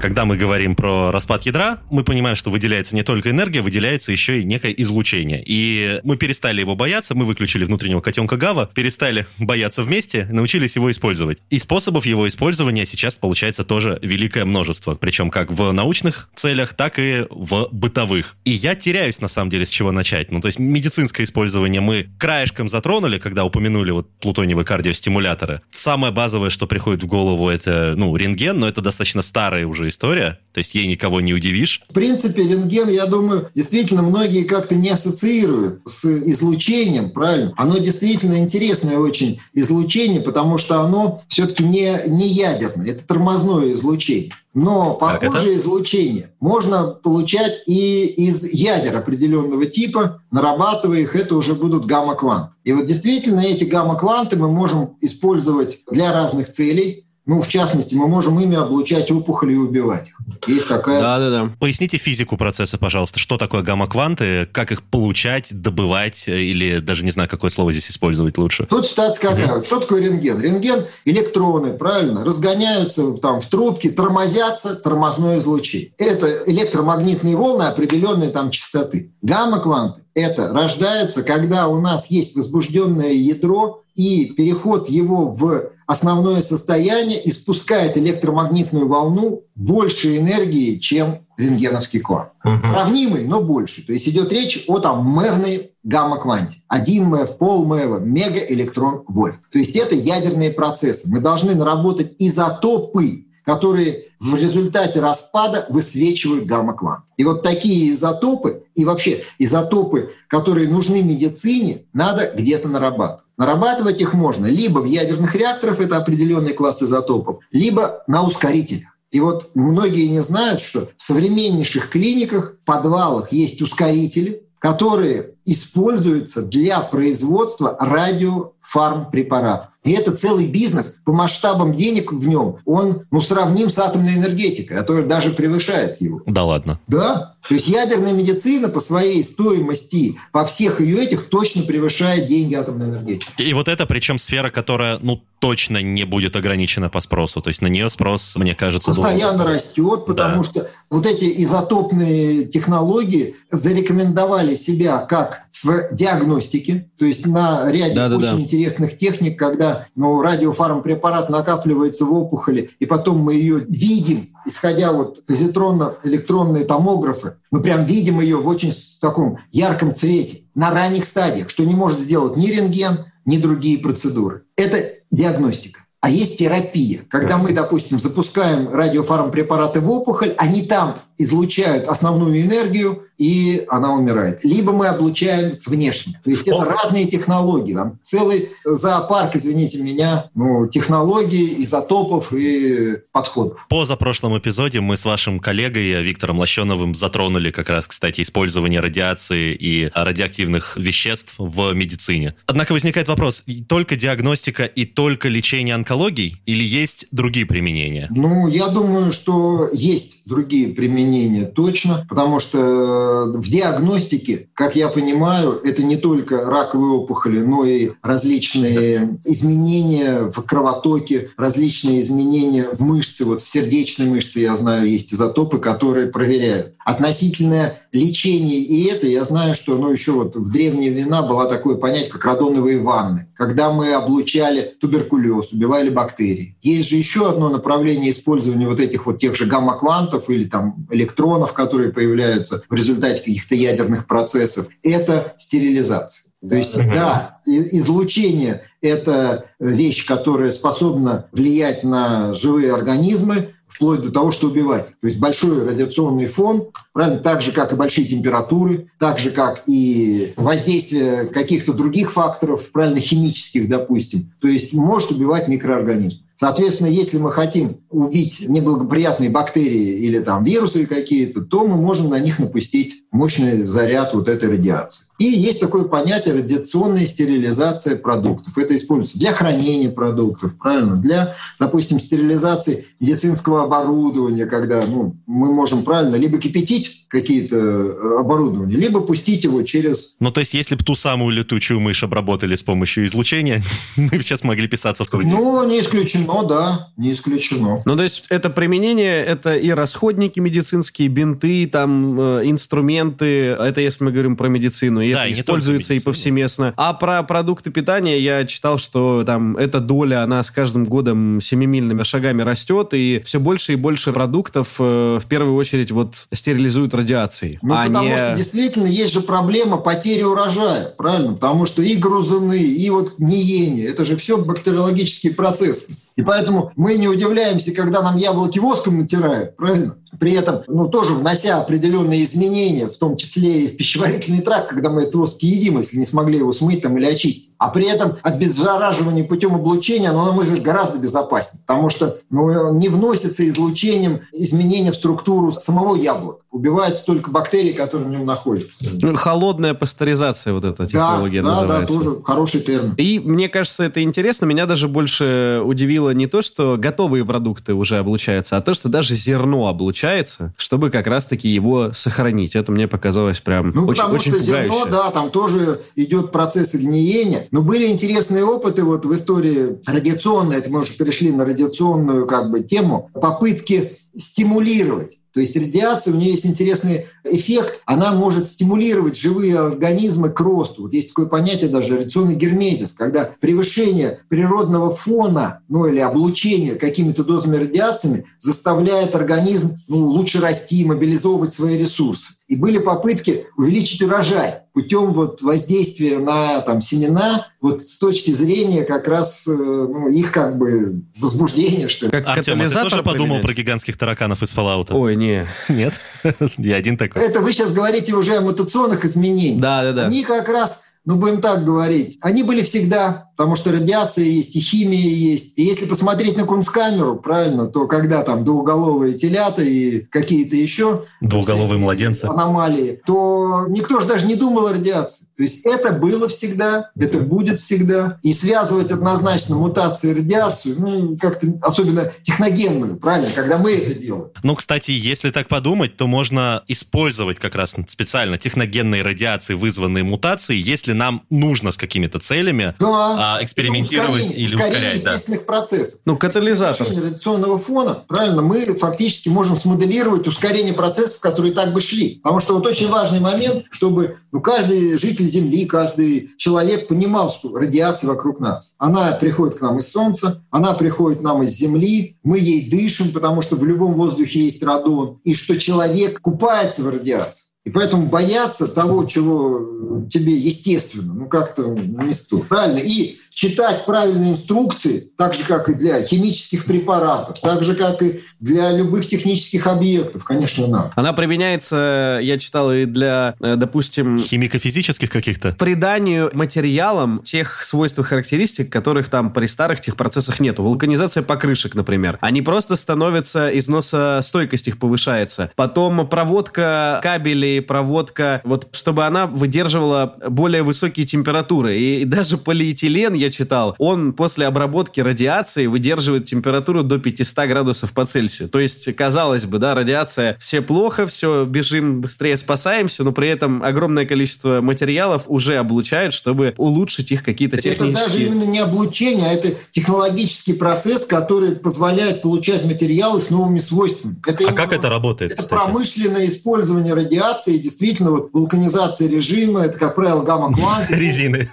Когда мы говорим про распад ядра, мы понимаем, что выделяется не только энергия, выделяется еще и некое излучение. И мы перестали его бояться, мы выключили внутреннего котенка Гава, перестали бояться вместе, научились его использовать. И способов его использования сейчас получается тоже великое множество. Причем как в научных целях, так и в бытовых. И я теряюсь, на самом деле, с чего начать. Ну, то есть медицинское использование мы краешком затронули, когда упомянули вот плутониевые кардиостимуляторы. Самое базовое, что приходит в голову, это, ну, рентген, но это достаточно старая уже история, то есть ей никого не удивишь. В принципе, рентген, я думаю, действительно многие как-то не ассоциируют с излучением, правильно? Оно действительно интересное очень излучение, потому что оно все-таки не, не ядерное, это тормозное излучение. Но похожее излучение можно получать и из ядер определенного типа, нарабатывая их, это уже будут гамма-кванты. И вот действительно эти гамма-кванты мы можем использовать для разных целей. Ну, в частности, мы можем ими облучать опухоли и убивать их. Есть такая Да-да-да. Поясните физику процесса, пожалуйста. Что такое гамма-кванты, как их получать, добывать, или даже не знаю, какое слово здесь использовать лучше. Тут ситуация какая? Что такое рентген? Рентген – электроны, правильно, разгоняются там в трубке, тормозятся, тормозное излучение. Это электромагнитные волны определенной там частоты. Гамма-кванты – это рождаются, когда у нас есть возбужденное ядро, и переход его в основное состояние испускает электромагнитную волну большей энергии, чем рентгеновский квант. Сравнимый, но больше. То есть идет речь о там мевной гамма-кванте. 1 МЭВ, пол МЭВа, мегаэлектрон вольт. То есть это ядерные процессы. Мы должны наработать изотопы, которые в результате распада высвечивают гамма-квант. И вот такие изотопы, и вообще изотопы, которые нужны медицине, надо где-то нарабатывать. Нарабатывать их можно либо в ядерных реакторах, это определенный класс изотопов, либо на ускорителях. И вот многие не знают, что в современнейших клиниках, в подвалах есть ускорители, которые используются для производства радиофармпрепаратов. И это целый бизнес. По масштабам денег в нем он ну, сравним с атомной энергетикой, а то даже превышает его. Да ладно. Да. То есть ядерная медицина по своей стоимости, по всех ее этих, точно превышает деньги атомной энергетики. И вот это причем сфера, которая, ну, точно не будет ограничена по спросу. То есть на нее спрос, мне кажется, постоянно растет, потому да. что вот эти изотопные технологии зарекомендовали себя как в диагностике, то есть на ряде да, очень да. интересных техник, когда ну, радиофармпрепарат накапливается в опухоли, и потом мы ее видим, исходя вот позитронно-электронные томографы, мы прям видим ее в очень таком ярком цвете, на ранних стадиях, что не может сделать ни рентген, ни другие процедуры. Это диагностика. А есть терапия. Когда мы, допустим, запускаем радиофармпрепараты в опухоль, они там излучают основную энергию, и она умирает. Либо мы облучаем с внешне. То есть это разные технологии. Там целый зоопарк, извините меня, ну, технологий, изотопов и подходов. По запрошлом эпизоде мы с вашим коллегой Виктором Лощеновым затронули как раз, кстати, использование радиации и радиоактивных веществ в медицине. Однако возникает вопрос, только диагностика и только лечение онкологий или есть другие применения? Ну, я думаю, что есть другие применения точно, потому что в диагностике, как я понимаю, это не только раковые опухоли, но и различные изменения в кровотоке, различные изменения в мышце. Вот в сердечной мышце, я знаю, есть изотопы, которые проверяют. Относительное лечение и это, я знаю, что ну, еще вот в древние вина было такое понятие, как радоновые ванны, когда мы облучали туберкулез, убивали бактерии. Есть же еще одно направление использования вот этих вот тех же гамма-квантов или там электронов, которые появляются в результате каких-то ядерных процессов, это стерилизация. То есть, да, излучение – это вещь, которая способна влиять на живые организмы, вплоть до того, что убивать. То есть большой радиационный фон, правильно, так же, как и большие температуры, так же, как и воздействие каких-то других факторов, правильно, химических, допустим, то есть может убивать микроорганизм. Соответственно, если мы хотим убить неблагоприятные бактерии или там вирусы какие-то, то мы можем на них напустить мощный заряд вот этой радиации. И есть такое понятие радиационная стерилизация продуктов. Это используется для хранения продуктов, правильно? Для, допустим, стерилизации медицинского оборудования, когда ну, мы можем правильно либо кипятить какие-то э, оборудования, либо пустить его через... Ну, то есть, если бы ту самую летучую мышь обработали с помощью излучения, мы сейчас могли писаться в студии. Ну, не исключено, да, не исключено. Ну, то есть, это применение, это и расходники медицинские, бинты, там, э, инструменты, это если мы говорим про медицину, и да, это используется и повсеместно. А про продукты питания я читал, что там эта доля, она с каждым годом семимильными шагами растет, и все больше и больше продуктов э, в первую очередь вот стерилизуют радиацией. Ну, а потому не... что действительно есть же проблема потери урожая, правильно? Потому что и грузаны, и вот гниение, это же все бактериологические процессы. И поэтому мы не удивляемся, когда нам яблоки воском натирают, правильно? При этом, ну, тоже внося определенные изменения, в том числе и в пищеварительный тракт, когда мы этот воск едим, если не смогли его смыть там или очистить. А при этом обеззараживание путем облучения, оно, на мой взгляд, гораздо безопаснее, потому что ну, не вносится излучением изменения в структуру самого яблока. Убиваются только бактерии, которые в нем находятся. Ну, холодная пастеризация вот эта технология да, называется. Да, да, тоже хороший термин. И мне кажется, это интересно. Меня даже больше удивило не то, что готовые продукты уже облучаются, а то, что даже зерно облучается, чтобы как раз-таки его сохранить. Это мне показалось прям ну, очень, потому очень что пугающе. зерно, да, там тоже идет процесс гниения. Но были интересные опыты вот в истории радиационной, это мы уже перешли на радиационную как бы тему, попытки стимулировать то есть радиация, у нее есть интересный эффект, она может стимулировать живые организмы к росту. Вот есть такое понятие даже радиационный гермезис, когда превышение природного фона, ну или облучение какими-то дозами радиациями заставляет организм ну, лучше расти, мобилизовывать свои ресурсы. И были попытки увеличить урожай путем вот воздействия на там, семена, вот с точки зрения как раз э, ну, их как бы возбуждения, что ли. Как Артем, а ты тоже подумал про гигантских тараканов из Fallout? Ой, не. Нет? Я один такой. Это вы сейчас говорите уже о мутационных изменениях. Да, да, да. Они как раз ну, будем так говорить, они были всегда, потому что радиация есть и химия есть. И если посмотреть на кунсткамеру, правильно, то когда там двуголовые телята и какие-то еще... Двуголовые младенцы. Аномалии, то никто же даже не думал о радиации. То есть это было всегда, это будет всегда. И связывать однозначно мутации и радиацию, ну, как-то особенно техногенную, правильно, когда мы это делаем. Ну, кстати, если так подумать, то можно использовать как раз специально техногенные радиации, вызванные мутацией, если нам нужно с какими-то целями да. а, экспериментировать ускорение, или ускорять. естественных да. процессов. Ну, катализатор. радиационного фона, правильно, мы фактически можем смоделировать ускорение процессов, которые так бы шли. Потому что вот очень важный момент, чтобы ну, каждый житель Земли, каждый человек понимал, что радиация вокруг нас. Она приходит к нам из Солнца, она приходит к нам из Земли, мы ей дышим, потому что в любом воздухе есть радон, и что человек купается в радиации. И поэтому бояться того, чего тебе естественно, ну как-то не стоит. Правильно? И читать правильные инструкции, так же, как и для химических препаратов, так же, как и для любых технических объектов, конечно, надо. Она применяется, я читал, и для, э, допустим... Химико-физических каких-то? Приданию материалам тех свойств и характеристик, которых там при старых техпроцессах нету. Вулканизация покрышек, например. Они просто становятся, износостойкость их повышается. Потом проводка кабелей, проводка, вот чтобы она выдерживала более высокие температуры. И даже полиэтилен, я читал, он после обработки радиации выдерживает температуру до 500 градусов по Цельсию. То есть, казалось бы, да, радиация, все плохо, все, бежим быстрее, спасаемся, но при этом огромное количество материалов уже облучают, чтобы улучшить их какие-то технические... Это даже именно не облучение, а это технологический процесс, который позволяет получать материалы с новыми свойствами. Это а как это работает, Это кстати? промышленное использование радиации, действительно, вот вулканизация режима, это, как правило, гамма-кванты. Резины.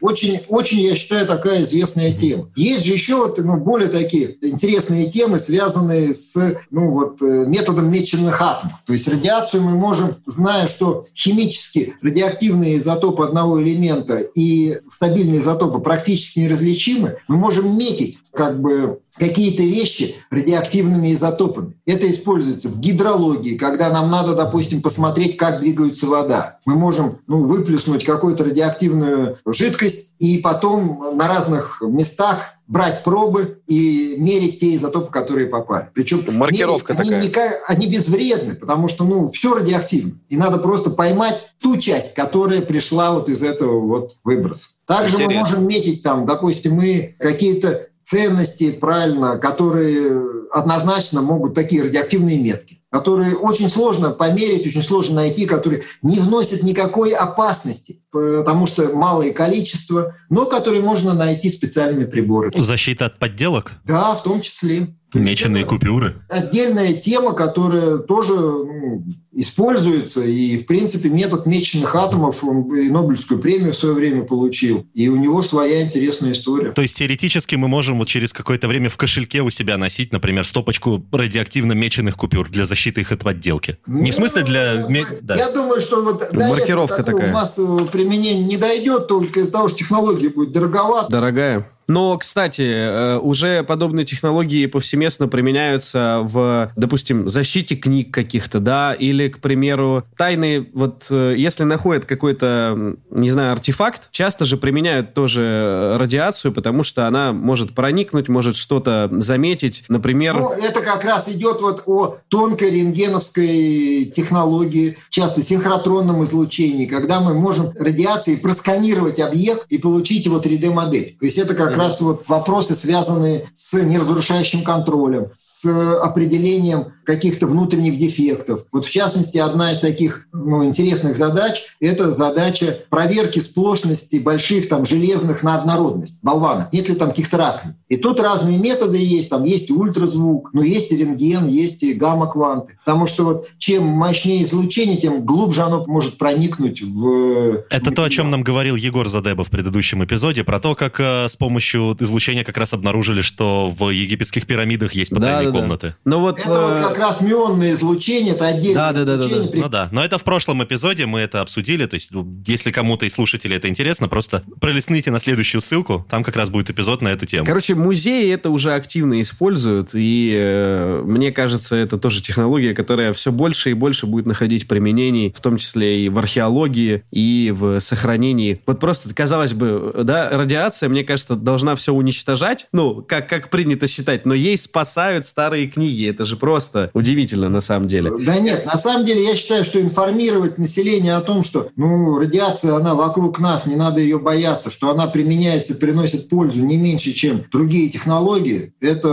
Очень, очень, я считаю, такая известная тема. Есть же еще вот, ну, более такие интересные темы, связанные с ну, вот, э, методом меченных атомов. То есть радиацию мы можем, зная, что химически радиоактивные изотопы одного элемента и стабильные изотопы практически неразличимы, мы можем метить как бы какие-то вещи радиоактивными изотопами. Это используется в гидрологии, когда нам надо, допустим, посмотреть, как двигается вода. Мы можем ну, выплеснуть какую-то радиоактивную жидкость и потом на разных местах брать пробы и мерить те изотопы, которые попали. Причем маркировка мерить, такая. Они, они безвредны, потому что ну, все радиоактивно. И надо просто поймать ту часть, которая пришла вот из этого вот выброса. Также Интересно. мы можем метить там, допустим, мы какие-то ценности, правильно, которые однозначно могут такие радиоактивные метки которые очень сложно померить, очень сложно найти, которые не вносят никакой опасности, потому что малое количество, но которые можно найти специальными приборами. Защита от подделок? Да, в том числе. Меченые купюры. Отдельная тема, которая тоже ну, используется. И, в принципе, метод меченых атомов, он и Нобелевскую премию в свое время получил. И у него своя интересная история. То есть, теоретически мы можем вот через какое-то время в кошельке у себя носить, например, стопочку радиоактивно меченых купюр для защиты их от подделки. Ну, не в смысле для... Я, да. я думаю, что вот Маркировка такая. массового применения не дойдет только из-за того, что технология будет дороговата. Дорогая. Но, кстати, э, уже подобные технологии повсеместно применяются в, допустим, защите книг каких-то, да, или, к примеру, тайны, вот э, если находят какой-то, не знаю, артефакт, часто же применяют тоже радиацию, потому что она может проникнуть, может что-то заметить, например... Ну, это как раз идет вот о тонкой рентгеновской технологии, часто синхротронном излучении, когда мы можем радиацией просканировать объект и получить его 3D-модель. То есть это как раз вот вопросы, связанные с неразрушающим контролем, с определением каких-то внутренних дефектов. Вот в частности, одна из таких ну, интересных задач – это задача проверки сплошности больших там железных на однородность, болванок. Нет ли там каких-то раковин? И тут разные методы есть. Там есть ультразвук, но есть и рентген, есть и гамма-кванты. Потому что вот чем мощнее излучение, тем глубже оно может проникнуть в... Это то, о чем нам говорил Егор Задеба в предыдущем эпизоде, про то, как э, с помощью помощью излучения как раз обнаружили, что в египетских пирамидах есть потайные Да, да, да. комнаты. Ну вот... Это вот э, как раз мионное излучение, это отдельное Да, да, да, да, излучение. да. при- Ну да, но это в прошлом эпизоде мы это обсудили, то есть ну, если кому-то из слушателей это интересно, просто пролистните на следующую ссылку, там как раз будет эпизод на эту тему. Короче, музеи это уже активно используют, и э, мне кажется, это тоже технология, которая все больше и больше будет находить применений, в том числе и в археологии, и в сохранении. Вот просто, казалось бы, да, радиация, мне кажется, должна все уничтожать, ну, как, как принято считать, но ей спасают старые книги. Это же просто удивительно на самом деле. Да нет, на самом деле я считаю, что информировать население о том, что ну, радиация, она вокруг нас, не надо ее бояться, что она применяется, приносит пользу не меньше, чем другие технологии, это,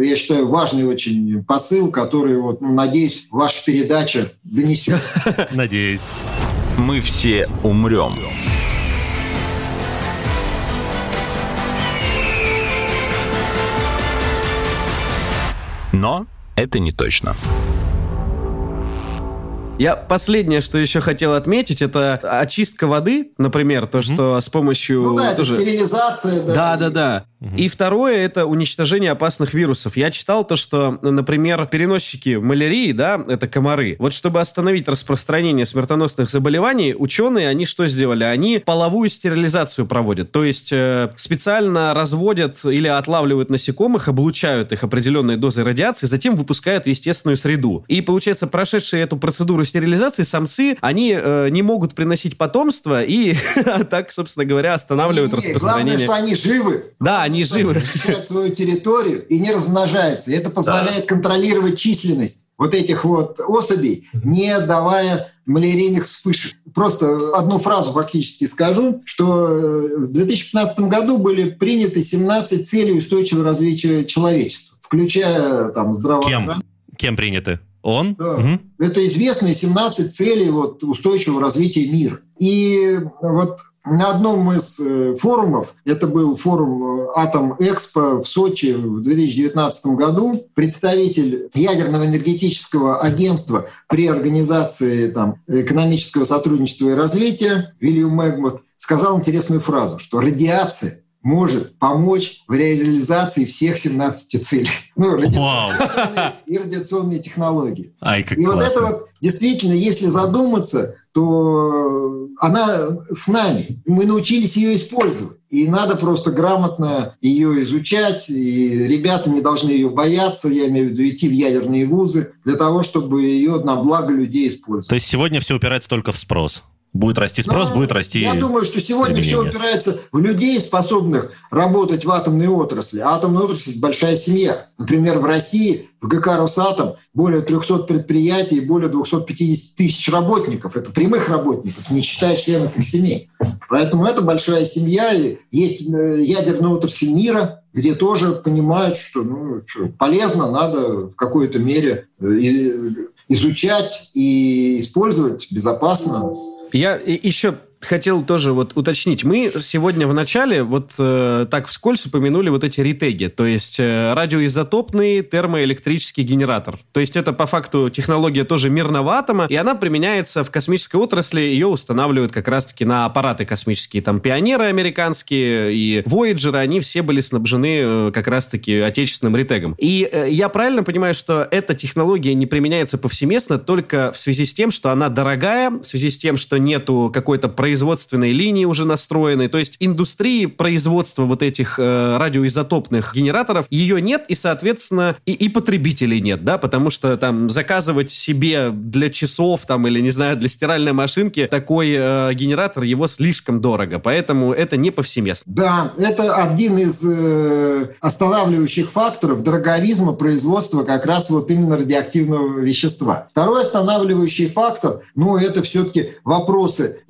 я считаю, важный очень посыл, который, вот, ну, надеюсь, ваша передача донесет. Надеюсь. Мы все умрем. Но это не точно. Я последнее, что еще хотел отметить, это очистка воды, например, то, что с помощью... Ну да, это тоже- стерилизация. Да, да, да. И второе это уничтожение опасных вирусов. Я читал то, что, например, переносчики малярии, да, это комары. Вот чтобы остановить распространение смертоносных заболеваний, ученые, они что сделали? Они половую стерилизацию проводят. То есть э, специально разводят или отлавливают насекомых, облучают их определенной дозой радиации, затем выпускают в естественную среду. И получается, прошедшие эту процедуру стерилизации, самцы, они э, не могут приносить потомство и так, собственно говоря, останавливают Не-не-не, распространение. Главное, что они живы. Да, они живы. защищают свою территорию и не размножаются. И это позволяет контролировать численность вот этих вот особей, не давая малярийных вспышек. Просто одну фразу фактически скажу, что э, в 2015 году были приняты 17 целей устойчивого развития человечества, включая там здравоохранение. Кем приняты? Он? Да. Мгм. Это известные 17 целей вот, устойчивого развития мира. И вот на одном из э, форумов, это был форум э, Атом Экспо в Сочи в 2019 году, представитель ядерного энергетического агентства при организации там, экономического сотрудничества и развития Вильям Мэгмот сказал интересную фразу, что радиация может помочь в реализации всех 17 целей. Ну, радиационные и радиационные технологии. Ай, как И вот это классно. вот действительно, если задуматься, то она с нами. Мы научились ее использовать. И надо просто грамотно ее изучать. И ребята не должны ее бояться, я имею в виду идти в ядерные вузы, для того, чтобы ее на благо людей использовать. То есть сегодня все упирается только в спрос. Будет расти спрос, Да, будет расти... Я думаю, что сегодня все применение. упирается в людей, способных работать в атомной отрасли. А атомная отрасль – большая семья. Например, в России в ГК «Росатом» более 300 предприятий и более 250 тысяч работников. Это прямых работников, не считая членов их семей. Поэтому это большая семья. И есть э, ядерная отрасль мира, где тоже понимают, что ну, что, полезно, надо в какой-то мере э, и- изучать и использовать безопасно. Я еще хотел тоже вот уточнить. Мы сегодня в начале вот э, так вскользь упомянули вот эти ритеги, то есть э, радиоизотопный термоэлектрический генератор. То есть это по факту технология тоже мирного атома, и она применяется в космической отрасли, ее устанавливают как раз-таки на аппараты космические. Там пионеры американские и Voyager, они все были снабжены э, как раз-таки отечественным ритегом. И э, я правильно понимаю, что эта технология не применяется повсеместно только в связи с тем, что она дорогая, в связи с тем, что нету какой-то производственной линии уже настроенной. То есть индустрии производства вот этих э, радиоизотопных генераторов ее нет, и, соответственно, и, и потребителей нет, да, потому что там заказывать себе для часов там или, не знаю, для стиральной машинки такой э, генератор, его слишком дорого, поэтому это не повсеместно. Да, это один из э, останавливающих факторов дороговизма производства как раз вот именно радиоактивного вещества. Второй останавливающий фактор, ну, это все-таки вопросы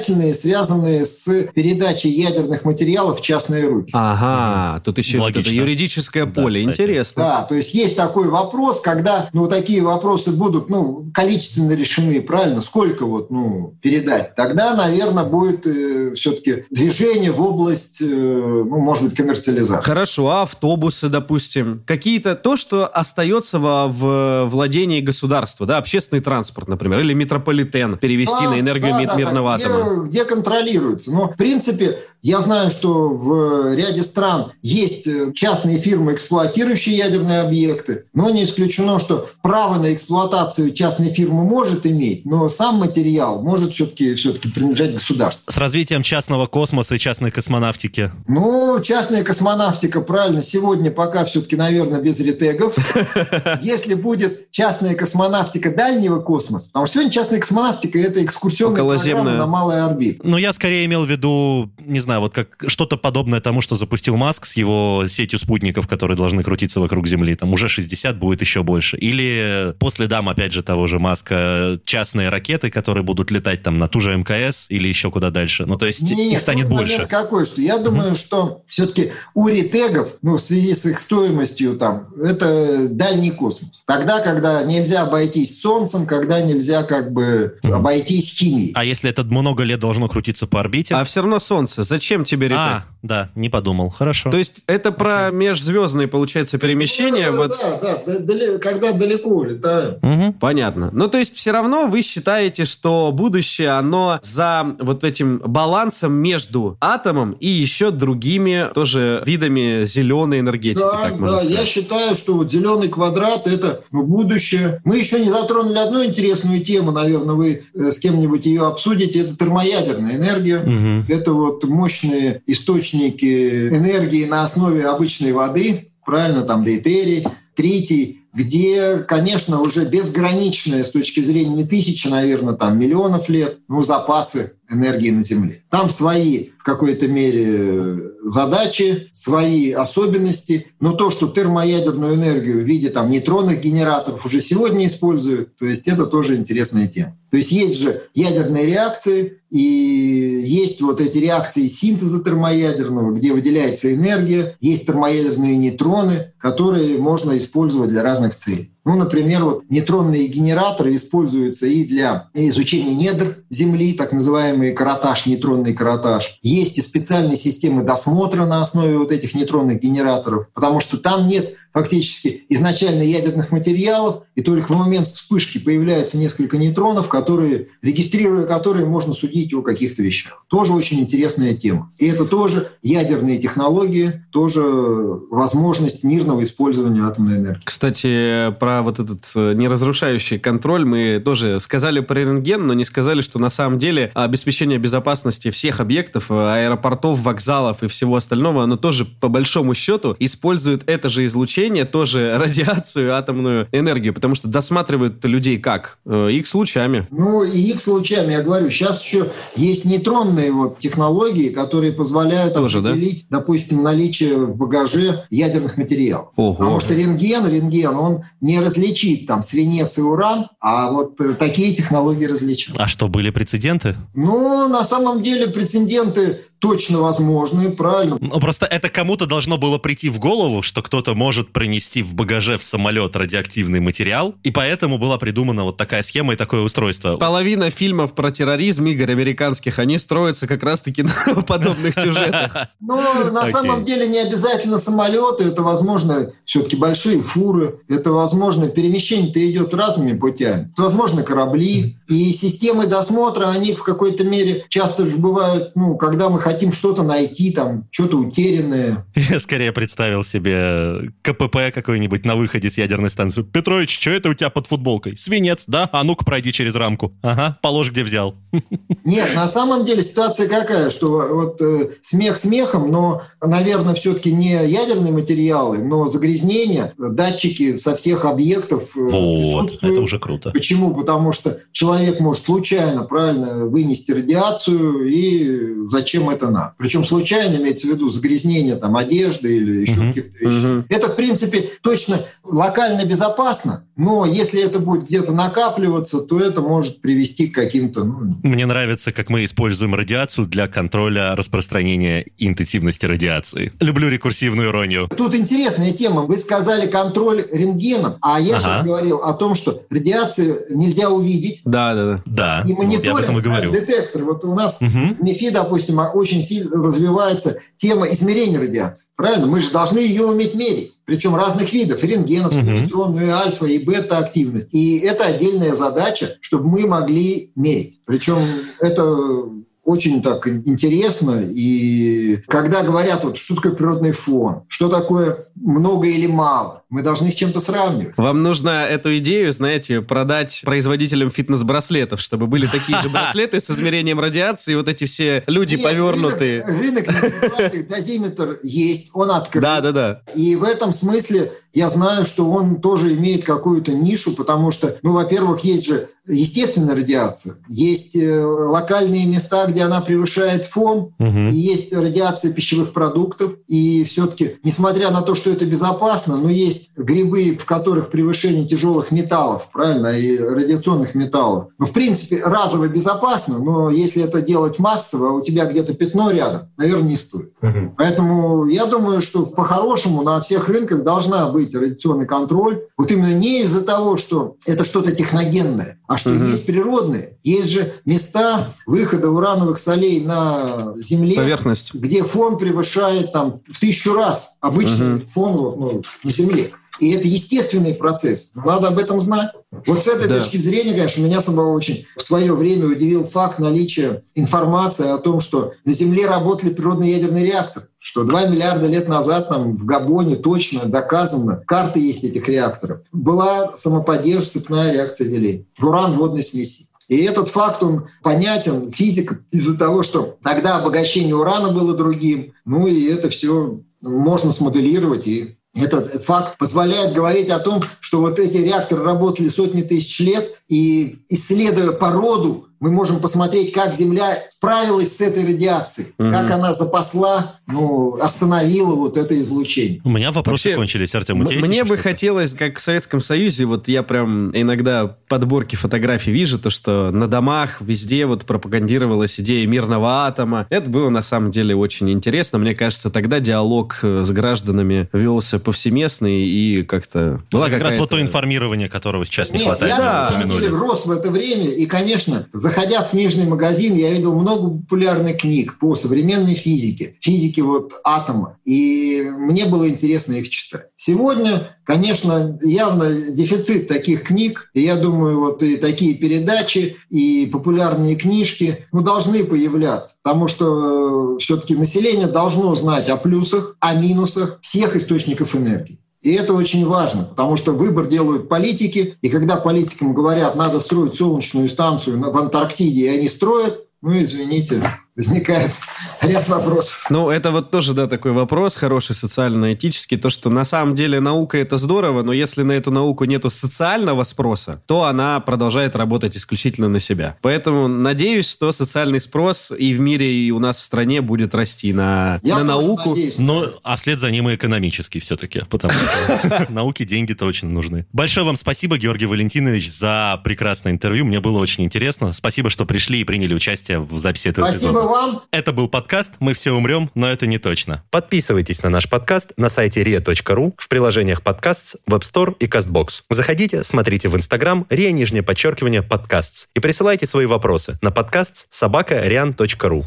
законодательные, связанные с передачей ядерных материалов в частные руки. Ага, тут еще вот это юридическое Да, поле. кстати. Интересно. Да, то есть есть такой вопрос, когда ну, такие вопросы будут ну, количественно решены, правильно, сколько вот, ну, передать, тогда, наверное, будет э, все-таки движение в область, э, ну, может быть, коммерциализации. Хорошо, а автобусы, допустим, какие-то то, что остается во, в владении государства, да, общественный транспорт, например, или метрополитен перевести Да, на энергию да, ми- да, мирного да, атома. Где, где контролируется. Но, в принципе, Я знаю, что в ряде стран есть э, частные фирмы, эксплуатирующие ядерные объекты, но не исключено, что право на эксплуатацию частной фирмы может иметь, но сам материал может все-таки все принадлежать государству. С развитием частного космоса и частной космонавтики. Ну, частная космонавтика, правильно, сегодня пока все-таки, наверное, без ретегов. Если будет частная космонавтика дальнего космоса, потому что сегодня частная космонавтика – это экскурсионная программа на малой орбите. Ну, я скорее имел в виду, не знаю, вот как что-то подобное тому, что запустил Маск с его сетью спутников, которые должны крутиться вокруг Земли. Там уже 60 будет еще больше. Или по следам, опять же, того же Маска, частные ракеты, которые будут летать там на ту же МКС или еще куда дальше. Ну, то есть Нет, их станет больше. какой, что я думаю, mm-hmm. что все-таки у ретегов, ну, в связи с их стоимостью там, это дальний космос. Тогда, когда нельзя обойтись Солнцем, когда нельзя как бы mm-hmm. обойтись химией. А если это много лет должно крутиться по орбите? А все равно Солнце. Зачем тебе ретег? А, да, не подумал. Хорошо. То есть это про межзвездные, получается, перемещения? Да, вот... да, да, да, когда далеко летаем. Угу. Понятно. Ну, то есть все равно вы считаете, что будущее, оно за вот этим балансом между атомом и еще другими тоже видами зеленой энергетики, да, так можно да, сказать. я считаю, что вот зеленый квадрат – это будущее. Мы еще не затронули одну интересную тему, наверное, вы э, с кем-нибудь ее обсудите, это термоядерная энергия. Угу. Это вот мощные источники энергии на основе обычной воды, правильно, там дейтерий, тритий, где, конечно, уже безграничные с точки зрения не тысячи, наверное, там миллионов лет, ну, запасы энергии на Земле. Там свои в какой-то мере задачи, свои особенности, но то, что термоядерную энергию в виде там нейтронных генераторов уже сегодня используют, то есть это тоже интересная тема. То есть есть же ядерные реакции, и есть вот эти реакции синтеза термоядерного, где выделяется энергия, есть термоядерные нейтроны, которые можно использовать для разных целей. Ну, например, вот нейтронные генераторы используются и для изучения недр Земли, так называемый каротаж, нейтронный каротаж. Есть и специальные системы досмотра на основе вот этих нейтронных генераторов, потому что там нет фактически изначально ядерных материалов, и только в момент вспышки появляются несколько нейтронов, которые, регистрируя которые, можно судить о каких-то вещах. Тоже очень интересная тема. И это тоже ядерные технологии, тоже возможность мирного использования атомной энергии. Кстати, про вот этот э, неразрушающий контроль мы тоже сказали про рентген, но не сказали, что на самом деле обеспечение безопасности всех объектов, э, аэропортов, вокзалов и всего остального, оно тоже по большому счету использует это же излучение излучение, тоже радиацию, атомную энергию, потому что досматривают людей как? Э, лучами. Ну, и X лучами, я говорю, сейчас еще есть нейтронные вот технологии, которые позволяют тоже, определить, да? допустим, наличие в багаже ядерных материалов. Ого. Потому что рентген, рентген, он не различит там свинец и уран, а вот э, такие технологии различают. А что, были прецеденты? Ну, на самом деле прецеденты точно возможны, правильно. Ну, просто это кому-то должно было прийти в голову, что кто-то может принести в багаже в самолет радиоактивный материал, и поэтому была придумана вот такая схема и такое устройство. Половина фильмов про терроризм, Игорь, американских, они строятся как раз-таки на подобных сюжетах. Ну, на самом деле не обязательно самолеты, это, возможно, все-таки большие фуры, это, возможно, перемещение-то идет разными путями. Это, возможно, корабли, и системы досмотра, они в какой-то мере часто же бывают, ну, когда мы хотим что-то найти, там, что-то утерянное. Я скорее представил себе КПП какой-нибудь на выходе с ядерной станции. Петрович, что это у тебя под футболкой? Свинец, да? А ну-ка пройди через рамку. Ага, положь, где взял. Нет, на самом деле ситуация какая, что вот э, смех смехом, но, наверное, все-таки не ядерные материалы, но загрязнение, датчики со всех объектов. Э, вот, это уже круто. Почему? Потому что человек может случайно, правильно, вынести радиацию и зачем это надо. Причем случайно имеется в виду загрязнение там, одежды или еще uh-huh. каких-то вещей. Uh-huh. Это, в принципе, точно локально безопасно, но если это будет где-то накапливаться, то это может привести к каким-то... Ну... Мне нравится, как мы используем радиацию для контроля распространения интенсивности радиации. Люблю рекурсивную иронию. Тут интересная тема. Вы сказали контроль рентгеном, а я ага. сейчас говорил о том, что радиацию нельзя увидеть. Да, да, да. Да, и мониторинг, вот я об этом и говорю. детектор. Вот у нас угу. в МИФИ, допустим, очень сильно развивается тема измерения радиации. Правильно? Мы же должны ее уметь мерить. Причем разных видов. Рентгеновскую, угу. нейтронную, альфа и бета-активность. И это отдельная задача, чтобы мы могли мерить. Причем это очень так интересно. И когда говорят, вот, что такое природный фон, что такое много или мало, мы должны с чем-то сравнивать. Вам нужно эту идею, знаете, продать производителям фитнес-браслетов, чтобы были такие же браслеты с измерением радиации, вот эти все люди Нет, повернутые. Рынок, рынок дозиметр есть, он открыт. Да, да, да. И в этом смысле я знаю, что он тоже имеет какую-то нишу, потому что, ну, во-первых, есть же естественная радиация, есть э, локальные места, где она превышает фон, Угу. и есть радиация пищевых продуктов, и все-таки, несмотря на то, что это безопасно, но есть грибы, в которых превышение тяжелых металлов, правильно, и радиационных металлов. Ну, в принципе, разово безопасно, но если это делать массово, а у тебя где-то пятно рядом, наверное, не стоит. Поэтому я думаю, что по-хорошему на всех рынках должна быть радиационный контроль. Вот именно не из-за того, что это что-то техногенное, а что Мгм. есть природные. Есть же места выхода урановых солей на Земле, Поверхность. где фон превышает там в тысячу раз обычный Мгм. фон вот, ну, на Земле. И это естественный процесс. Надо об этом знать. Вот с этой Да. точки зрения, конечно, меня самого очень в свое время удивил факт наличия информации о том, что на Земле работали природные ядерные реакторы. Что 2 миллиарда лет назад там в Габоне точно доказано, карты есть этих реакторов, была самоподдержка цепная реакция деления в уран водной смеси. И этот факт, он понятен физикам из-за того, что тогда обогащение урана было другим. Ну и это все можно смоделировать и этот факт позволяет говорить о том, что вот эти реакторы работали сотни тысяч лет, и исследуя породу, мы можем посмотреть, как Земля справилась с этой радиацией, Мгм. как она запасла, ну, остановила вот это излучение. У меня вопросы Вообще, кончились, Артем. у М- Мне бы хотелось, как в Советском Союзе, вот я прям иногда подборки фотографий вижу, то, что на домах везде вот пропагандировалась идея мирного атома. Это было на самом деле очень интересно. Мне кажется, тогда диалог э, с гражданами велся повсеместный и как-то была как раз вот то информирование, которого сейчас не Нет, хватает. я мы на самом деле рос в это время, и, конечно, заходя в книжный магазин, я видел много популярных книг по современной физике, физике вот атома, и мне было интересно их читать. Сегодня, конечно, явно дефицит таких книг, и я думаю, вот и такие передачи, и популярные книжки, ну, должны появляться, потому что все-таки население должно знать о плюсах, о минусах всех источников энергии. И это очень важно, потому что выбор делают политики, и когда политикам говорят, надо строить солнечную станцию в Антарктиде, и они строят, ну, извините, возникает ряд вопросов. Ну, это вот тоже, да, такой вопрос, хороший социально-этический, то, что на самом деле наука это здорово, но если на эту науку нету социального спроса, то она продолжает работать исключительно на себя. Поэтому надеюсь, что социальный спрос и в мире, и у нас в стране будет расти на, Я на науку. надеюсь. Ну, а вслед за ним и экономический все-таки, потому что науке деньги-то очень нужны. Большое вам спасибо, Георгий Валентинович, за прекрасное интервью. Мне было очень интересно. Спасибо, что пришли и приняли участие в записи этого Спасибо вам. Это был подкаст «Мы все умрем, но это не точно». Подписывайтесь на наш подкаст на сайте ria.ru, в приложениях подкаст, Web Store и CastBox. Заходите, смотрите в Instagram ria, нижнее подчеркивание, подкаст и присылайте свои вопросы на подкаст собака rian.ru.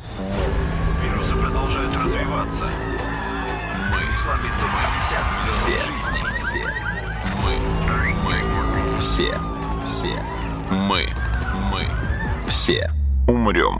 Вирусы продолжают развиваться. Мы сломиться мы все. Мы. Мы. Все. Все. Мы. Мы. Все. Умрем.